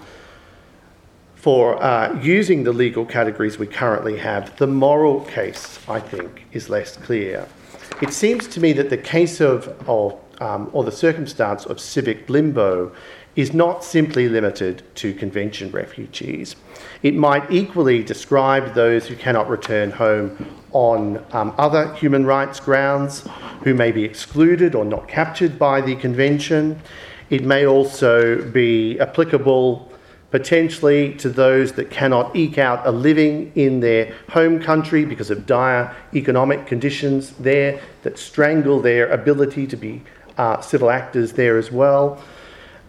for uh, using the legal categories we currently have, the moral case, I think, is less clear. It seems to me that the case of, of um, or the circumstance of civic limbo is not simply limited to convention refugees. It might equally describe those who cannot return home on um, other human rights grounds, who may be excluded or not captured by the convention. It may also be applicable potentially to those that cannot eke out a living in their home country because of dire economic conditions there that strangle their ability to be uh, civil actors there as well.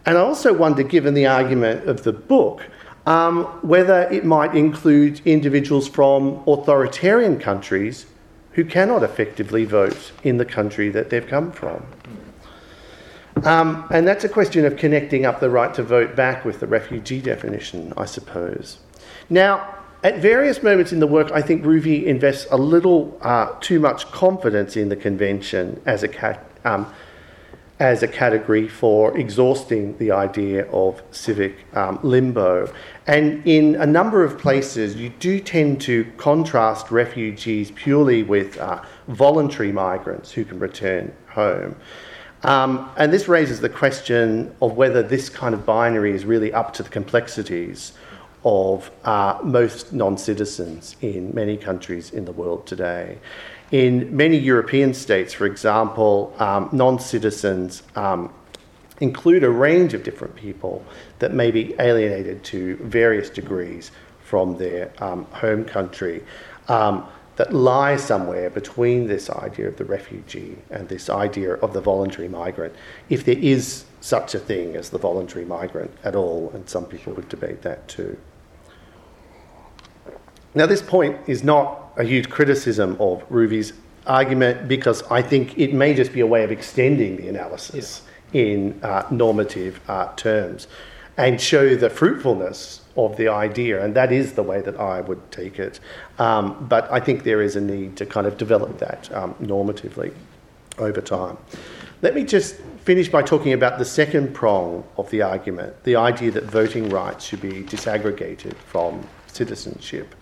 And I also wonder, given the argument of the book, um, whether it might include individuals from authoritarian countries who cannot effectively vote in the country that they've come from. Um, and that's a question of connecting up the right to vote back with the refugee definition, I suppose. Now, at various moments in the work, I think Ruvie invests a little uh, too much confidence in the convention as a um, as a category for exhausting the idea of civic um, limbo. And in a number of places, you do tend to contrast refugees purely with uh, voluntary migrants who can return home. Um, and this raises the question of whether this kind of binary is really up to the complexities of uh, most non citizens in many countries in the world today. In many European states, for example, um, non citizens um, include a range of different people that may be alienated to various degrees from their um, home country um, that lie somewhere between this idea of the refugee and this idea of the voluntary migrant, if there is such a thing as the voluntary migrant at all, and some people would debate that too. Now, this point is not a huge criticism of Ruvie's argument because I think it may just be a way of extending the analysis in uh, normative uh, terms and show the fruitfulness of the idea, and that is the way that I would take it. Um, but I think there is a need to kind of develop that um, normatively over time. Let me just finish by talking about the second prong of the argument the idea that voting rights should be disaggregated from citizenship.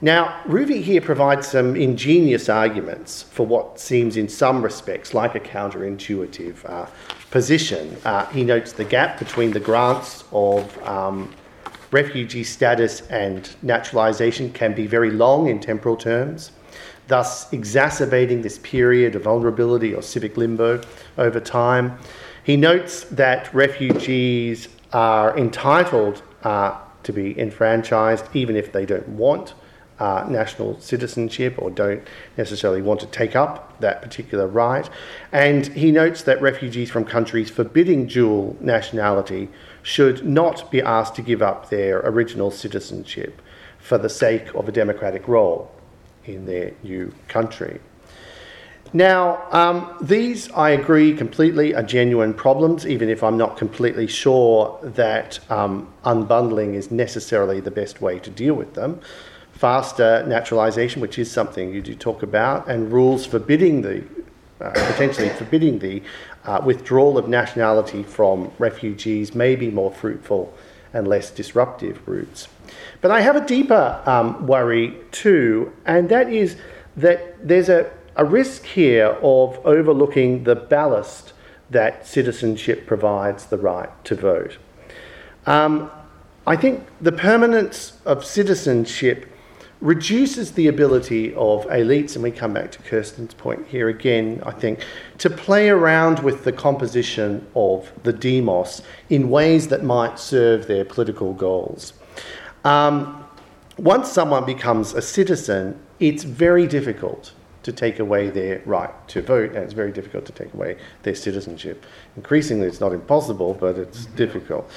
Now, Ruvie here provides some ingenious arguments for what seems, in some respects, like a counterintuitive uh, position. Uh, he notes the gap between the grants of um, refugee status and naturalisation can be very long in temporal terms, thus exacerbating this period of vulnerability or civic limbo over time. He notes that refugees are entitled uh, to be enfranchised even if they don't want uh, national citizenship or don't necessarily want to take up that particular right. And he notes that refugees from countries forbidding dual nationality should not be asked to give up their original citizenship for the sake of a democratic role in their new country. Now, um, these, I agree completely, are genuine problems, even if I'm not completely sure that um, unbundling is necessarily the best way to deal with them faster naturalisation, which is something you do talk about, and rules forbidding the uh, potentially forbidding the uh, withdrawal of nationality from refugees may be more fruitful and less disruptive routes. But I have a deeper um, worry too, and that is that there's a a risk here of overlooking the ballast that citizenship provides the right to vote. Um, I think the permanence of citizenship reduces the ability of elites, and we come back to Kirsten's point here again, I think, to play around with the composition of the demos in ways that might serve their political goals. Um, once someone becomes a citizen, it's very difficult to take away their right to vote, and it's very difficult to take away their citizenship. Increasingly, it's not impossible, but it's difficult.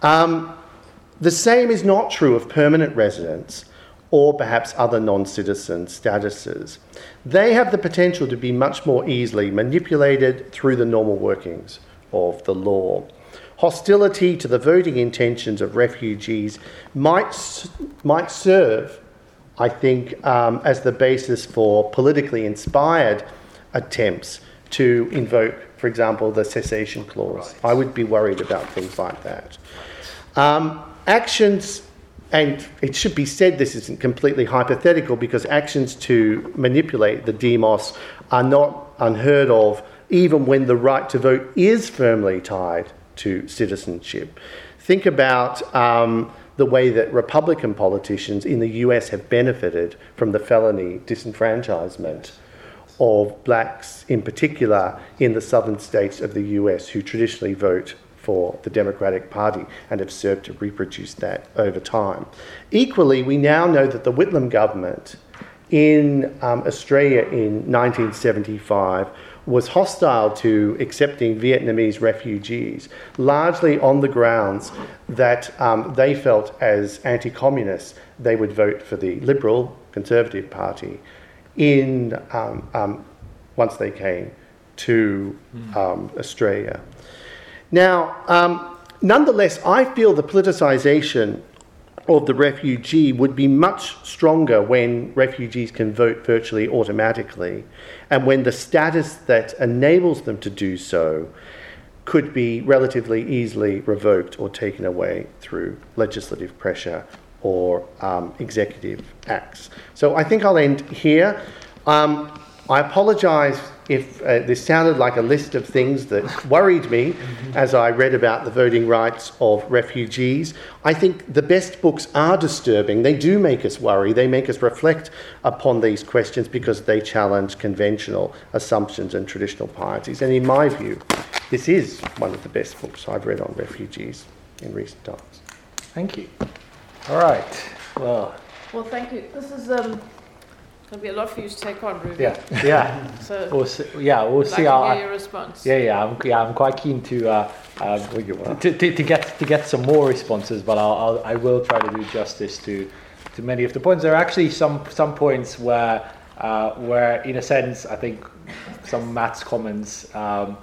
Um, the same is not true of permanent residents or perhaps other non citizen statuses. They have the potential to be much more easily manipulated through the normal workings of the law. Hostility to the voting intentions of refugees might, might serve I think, um, as the basis for politically inspired attempts to invoke, for example, the cessation clause. Right. I would be worried about things like that. Um, actions, and it should be said this isn't completely hypothetical because actions to manipulate the demos are not unheard of, even when the right to vote is firmly tied to citizenship. Think about. Um, the way that Republican politicians in the US have benefited from the felony disenfranchisement of blacks, in particular in the southern states of the US, who traditionally vote for the Democratic Party and have served to reproduce that over time. Equally, we now know that the Whitlam government in um, Australia in 1975 was hostile to accepting Vietnamese refugees, largely on the grounds that um, they felt, as anti communists, they would vote for the Liberal Conservative Party in, um, um, once they came to um, Australia. Now, um, nonetheless, I feel the politicisation of the refugee would be much stronger when refugees can vote virtually automatically, and when the status that enables them to do so could be relatively easily revoked or taken away through legislative pressure or um, executive acts. So I think I'll end here. Um, I apologise if uh, this sounded like a list of things that worried me as I read about the voting rights of refugees. I think the best books are disturbing. They do make us worry, they make us reflect upon these questions because they challenge conventional assumptions and traditional pieties. And in my view, this is one of the best books I've read on refugees in recent times. Thank you. All right. Well, well, thank you. This is um, There'll be a lot for you to take on, Ruvie. Yeah, *laughs* yeah. so we'll see, yeah, we'll see. I'll, hear your response. Yeah, yeah. I'm, yeah, I'm quite keen to, uh, um, to, to, to, get to get some more responses, but I'll, I'll I will try to do justice to to many of the points. There are actually some some points where uh, where, in a sense, I think some Matt's comments. Um,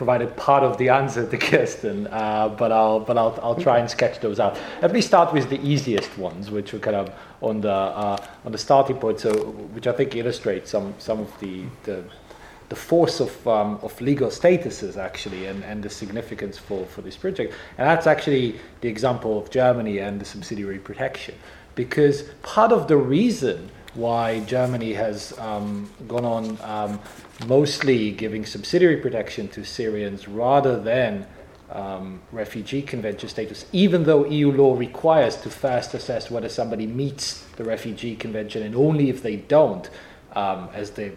provided part of the answer to *laughs* Kirsten, uh, but I'll but I'll I'll try and sketch those out. Let me start with the easiest ones, which were kind of on the uh, on the starting point, so which I think illustrates some some of the the, the force of um, of legal statuses actually, and, and the significance for for this project. And that's actually the example of Germany and the subsidiary protection, because part of the reason why Germany has um, gone on um, mostly giving subsidiary protection to Syrians rather than um, refugee convention status, even though EU law requires to first assess whether somebody meets the refugee convention, and only if they don't, um, as the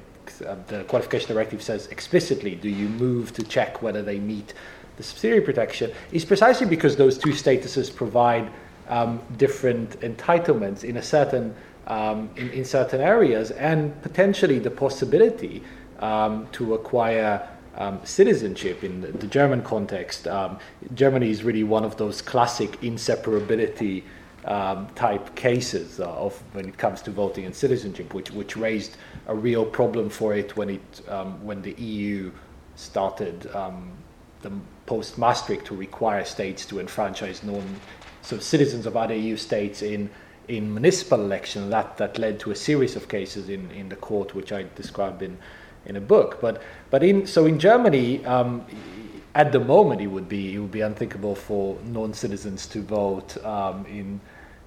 uh, the qualification directive says explicitly, do you move to check whether they meet the subsidiary protection, is precisely because those two statuses provide um, different entitlements in a certain um, in, in certain areas, and potentially the possibility um, to acquire um, citizenship in the, the German context. Um, Germany is really one of those classic inseparability um, type cases uh, of when it comes to voting and citizenship, which which raised a real problem for it when it um, when the EU started um, the post Maastricht to require states to enfranchise non so citizens of other EU states in in municipal elections. That that led to a series of cases in, in the court, which I described in in a book. But but in so in Germany, um, at the moment, it would be it would be unthinkable for non-citizens to vote um, in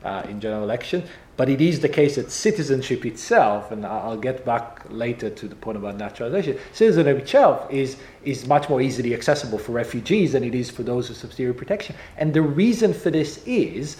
uh, in general election. but it is the case that citizenship itself, and I'll get back later to the point about naturalization, citizenship itself is, is much more easily accessible for refugees than it is for those with subsidiary protection. And the reason for this is,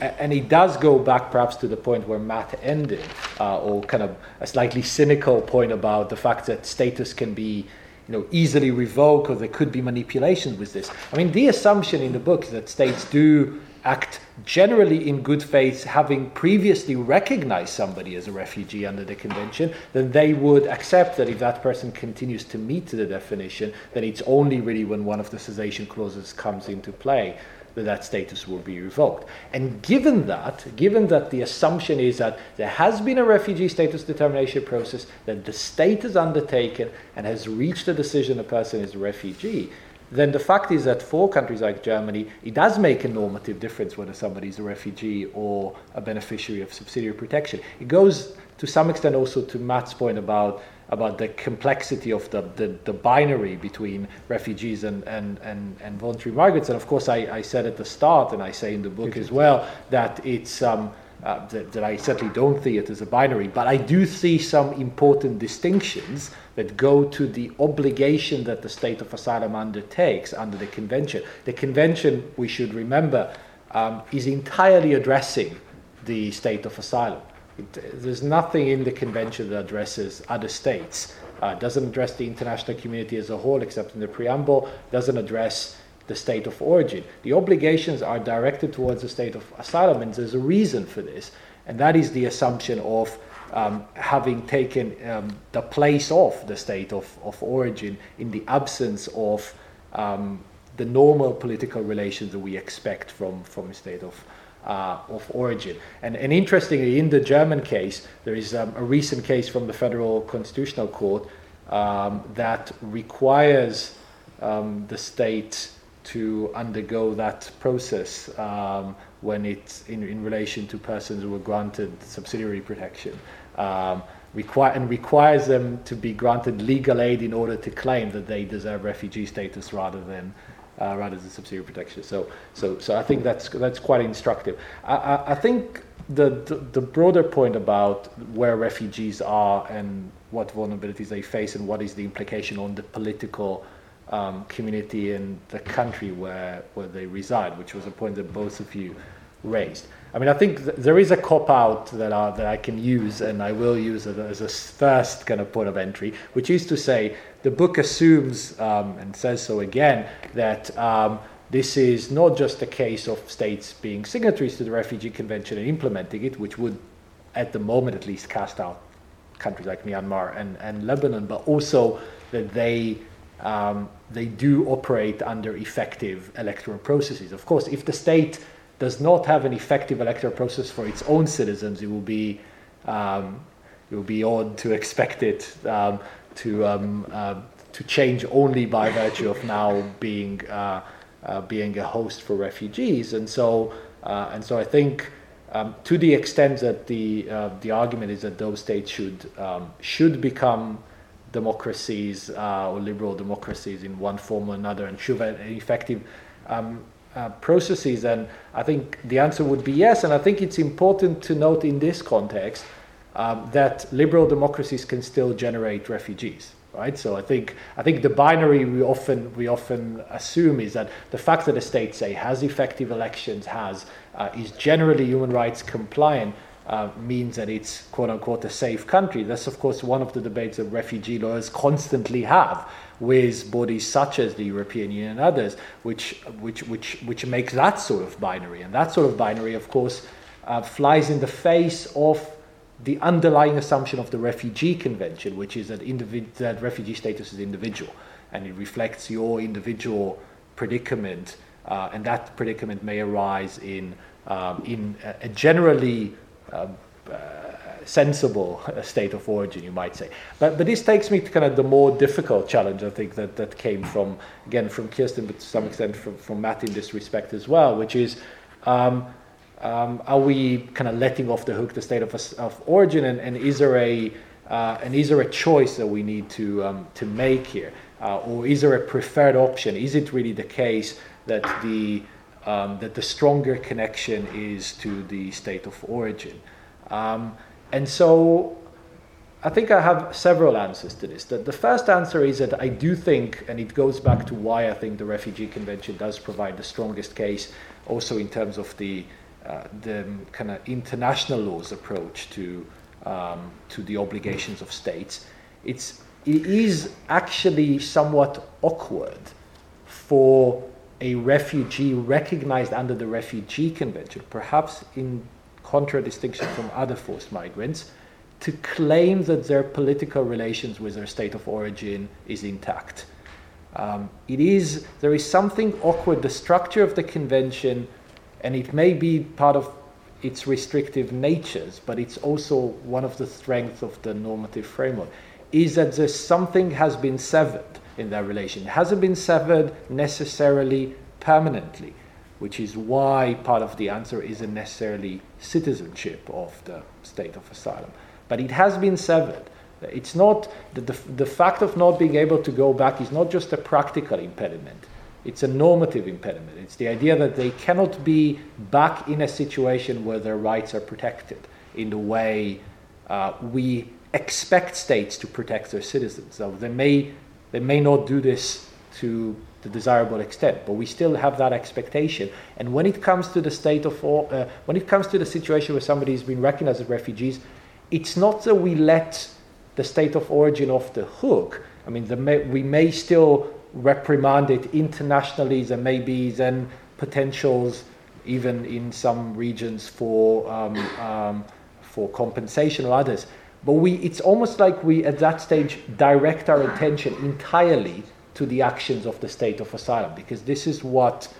and it does go back perhaps to the point where Matt ended, uh, or kind of a slightly cynical point about the fact that status can be you know, easily revoked or there could be manipulation with this. I mean, the assumption in the book is that states do act generally in good faith, having previously recognized somebody as a refugee under the convention, then they would accept that if that person continues to meet the definition, then it's only really when one of the cessation clauses comes into play that that status will be revoked. And given that, given that the assumption is that there has been a refugee status determination process, that the state has undertaken and has reached a decision a person is a refugee, then the fact is that for countries like Germany, it does make a normative difference whether somebody is a refugee or a beneficiary of subsidiary protection. It goes to some extent also to Matt's point about about the complexity of the, the, the binary between refugees and, and, and, and, voluntary migrants. And of course, I, I said at the start, and I say in the book as well, that it's um, uh, that, that, I certainly don't see it as a binary, but I do see some important distinctions that go to the obligation that the state of asylum undertakes under the convention. The convention, we should remember, um, is entirely addressing the state of asylum. It, there's nothing in the convention that addresses other states. Uh, doesn't address the international community as a whole, except in the preamble. Doesn't address the state of origin. The obligations are directed towards the state of asylum, and there's a reason for this, and that is the assumption of um, having taken um, the place of the state of, of origin in the absence of um, the normal political relations that we expect from, from a state of, uh, of origin. And, and interestingly, in the German case, there is um, a recent case from the Federal Constitutional Court um, that requires um, the state to undergo that process um, when it's in, in relation to persons who were granted subsidiary protection. Um, require, and requires them to be granted legal aid in order to claim that they deserve refugee status rather than uh, rather than subsidiary protection. So, so, so I think that's that's quite instructive. I, I, I think the, the, the broader point about where refugees are and what vulnerabilities they face and what is the implication on the political um, community in the country where, where they reside, which was a point that both of you raised. I mean, I think th- there is a cop out that, uh, that I can use, and I will use as a first kind of point of entry, which is to say the book assumes, um, and says so again, that um, this is not just a case of states being signatories to the Refugee Convention and implementing it, which would, at the moment at least, cast out countries like Myanmar and, and Lebanon, but also that they um, they do operate under effective electoral processes. Of course, if the state does not have an effective electoral process for its own citizens, it will be um, it will be odd to expect it um, to um, uh, to change only by virtue of now being uh, uh, being a host for refugees. And so uh, and so I think. Um, to the extent that the uh, the argument is that those states should um, should become democracies or liberal democracies in one form or another and should have effective um, uh, processes? And I think the answer would be yes. And I think it's important to note in this context um, that liberal democracies can still generate refugees. Right, so I think I think the binary we often we often assume is that the fact that a state say has effective elections has uh, is generally human rights compliant uh, means that it's quote unquote a safe country. That's, of course, one of the debates that refugee lawyers constantly have with bodies such as the European Union and others, which, which, which, which makes that sort of binary. And that sort of binary, of course, uh, flies in the face of the underlying assumption of the Refugee Convention, which is that, individ- that refugee status is individual and it reflects your individual predicament. Uh, and that predicament may arise in, um, in a, generally um, uh, sensible *laughs* state of origin, you might say. But, but this takes me to kind of the more difficult challenge, I think, that, that came from, again, from Kirsten, but to some extent from, from Matt in this respect as well, which is um, um, are we kind of letting off the hook the state of, of origin, and, and is there a uh, and is there a choice that we need to um, to make here, uh, or is there a preferred option? Is it really the case that the um, that the stronger connection is to the state of origin. Um, and so I think I have several answers to this. The, the first answer is that I do think, and it goes back to why I think the Refugee Convention does provide the strongest case, also in terms of the, uh, the kind of international laws approach to, um, to the obligations of states. It's, it is actually somewhat awkward for a refugee recognized under the Refugee Convention, perhaps in contradistinction from other forced migrants, to claim that their political relations with their state of origin is intact. Um, it is there is something awkward. The structure of the convention, and it may be part of its restrictive natures, but it's also one of the strengths of the normative framework, is that there's something has been severed in that relation. It hasn't been severed necessarily permanently, which is why part of the answer isn't necessarily citizenship of the state of asylum. But it has been severed. It's not the, the, the fact of not being able to go back is not just a practical impediment. It's a normative impediment. It's the idea that they cannot be back in a situation where their rights are protected in the way uh, we expect states to protect their citizens. So they may they may not do this to the desirable extent, but we still have that expectation. And when it comes to the state of, uh, when it comes to the situation where somebody has been recognized as refugees, it's not that we let the state of origin off the hook. I mean, may, we may still reprimand it internationally. There may be then potentials, even in some regions, for um, um, for compensation or others. But we, it's almost like we, at that stage, direct our attention entirely to the actions of the state of asylum, because this is what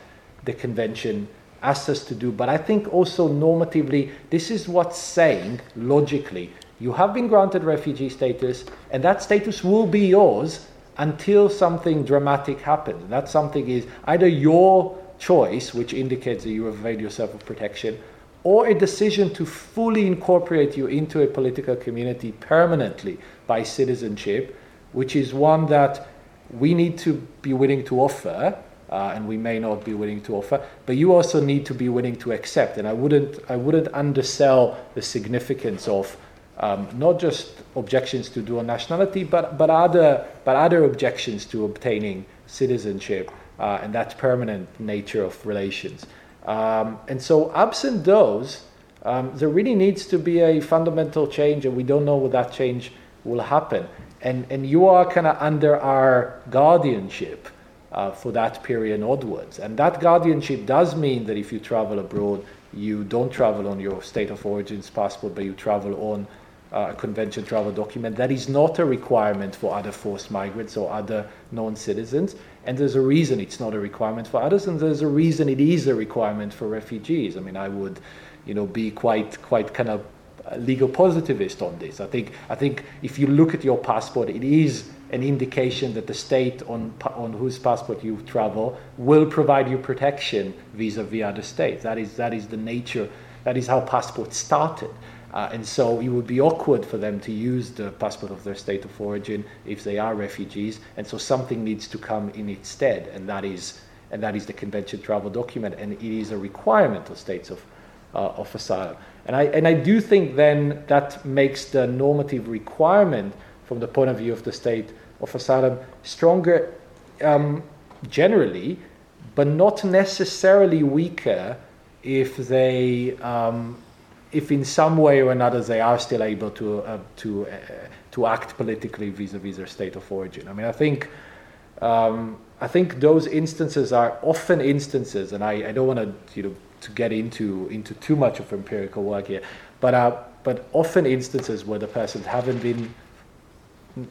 the convention asks us to do. But I think also normatively, this is what's saying, logically, you have been granted refugee status, and that status will be yours until something dramatic happens. that something is either your choice, which indicates that you have availed yourself of protection, or a decision to fully incorporate you into a political community permanently by citizenship, which is one that we need to be willing to offer, uh, and we may not be willing to offer, but you also need to be willing to accept. And I wouldn't, I wouldn't undersell the significance of um, not just objections to dual nationality, but, but, other, but other objections to obtaining citizenship uh, and that permanent nature of relations. Um, and so, absent those, um, there really needs to be a fundamental change, and we don't know what that change will happen. And, and you are kind of under our guardianship uh, for that period onwards. And that guardianship does mean that if you travel abroad, you don't travel on your state of origins passport, but you travel on uh, convention travel document. That is not a requirement for other forced migrants or other non citizens. And there's a reason it's not a requirement for others, and there's a reason it is a requirement for refugees. I mean, I would, you know, be quite, quite kind of legal positivist on this. I think, I think if you look at your passport, it is an indication that the state on, on whose passport you travel will provide you protection vis-a-vis other states. That is, that is the nature, that is how passports started. Uh, and so it would be awkward for them to use the passport of their state of origin if they are refugees. And so something needs to come in its stead, and that is, and that is the convention travel document, and it is a requirement of states of, uh, of asylum. And I, and I do think then that makes the normative requirement from the point of view of the state of asylum stronger um, generally, but not necessarily weaker if they um, if in some way or another they are still able to uh, to uh, to act politically vis-a-vis their state of origin. I mean, I think um, I think those instances are often instances, and I, I don't want to you know to get into into too much of empirical work here, but uh, but often instances where the persons haven't been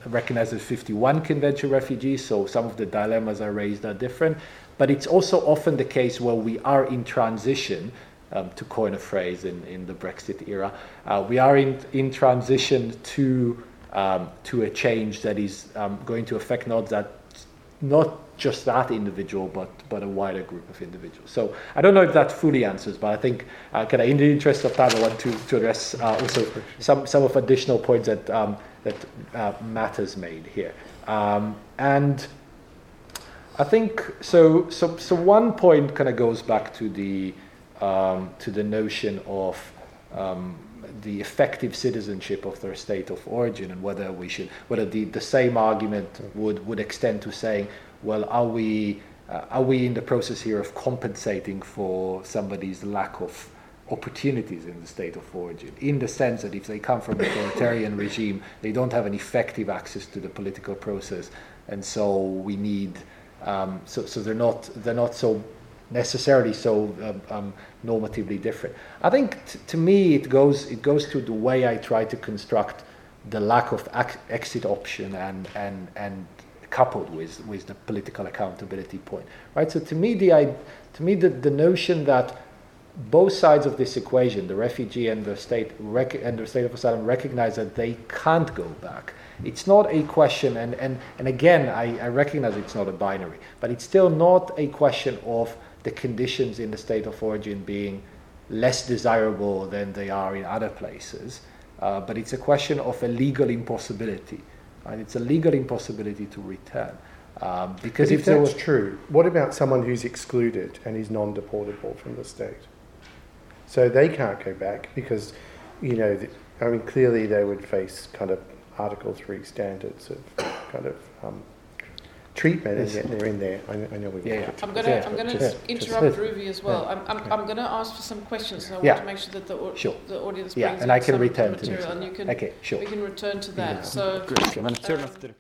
recognized as 51 convention refugees, so some of the dilemmas are raised are different. But it's also often the case where we are in transition um, to coin a phrase in, in the Brexit era. Uh, we are in, in transition to, um, to a change that is um, going to affect not, that, not just that individual, but, but a wider group of individuals. So I don't know if that fully answers, but I think, uh, kind of in the interest of time, I want to, to address uh, also some, some of additional points that, um, that uh, Matt has made here. Um, and I think so. So, so one point kind of goes back to the um, to the notion of um, the effective citizenship of their state of origin, and whether we should, whether the, the same argument would would extend to saying, well, are we uh, are we in the process here of compensating for somebody's lack of opportunities in the state of origin, in the sense that if they come from a authoritarian *coughs* regime, they don't have an effective access to the political process, and so we need, um, so, so they're not they're not so necessarily so um, um, normatively different. I think t- to me it goes it goes to the way I try to construct the lack of ac- exit option and and and coupled with with the political accountability point, right? So to me the I, to me the, the notion that both sides of this equation, the refugee and the state rec- and the state of asylum, recognize that they can't go back. It's not a question, and, and, and again, I, I recognize it's not a binary, but it's still not a question of the conditions in the state of origin being less desirable than they are in other places, uh, but it's a question of a legal impossibility. Right? It's a legal impossibility to return. Um, because But if, if that's was true, what about someone who's excluded and is non-deportable from the state? So they can't go back because, you know, th- I mean, clearly they would face kind of Article Three standards of kind of um, treatment, and yet they're in there. I, know- I know we. Yeah, yeah. I'm gonna, Yeah, I'm gonna just- interrupt just- Ruvie as well. yeah, I'm, I'm, okay. I'm gonna ask for some questions. I Yeah. want to make sure that the, au- Sure. the audience Yeah, brings and I can some return to material, this. and you can, okay, sure. we can return to that. So, I'm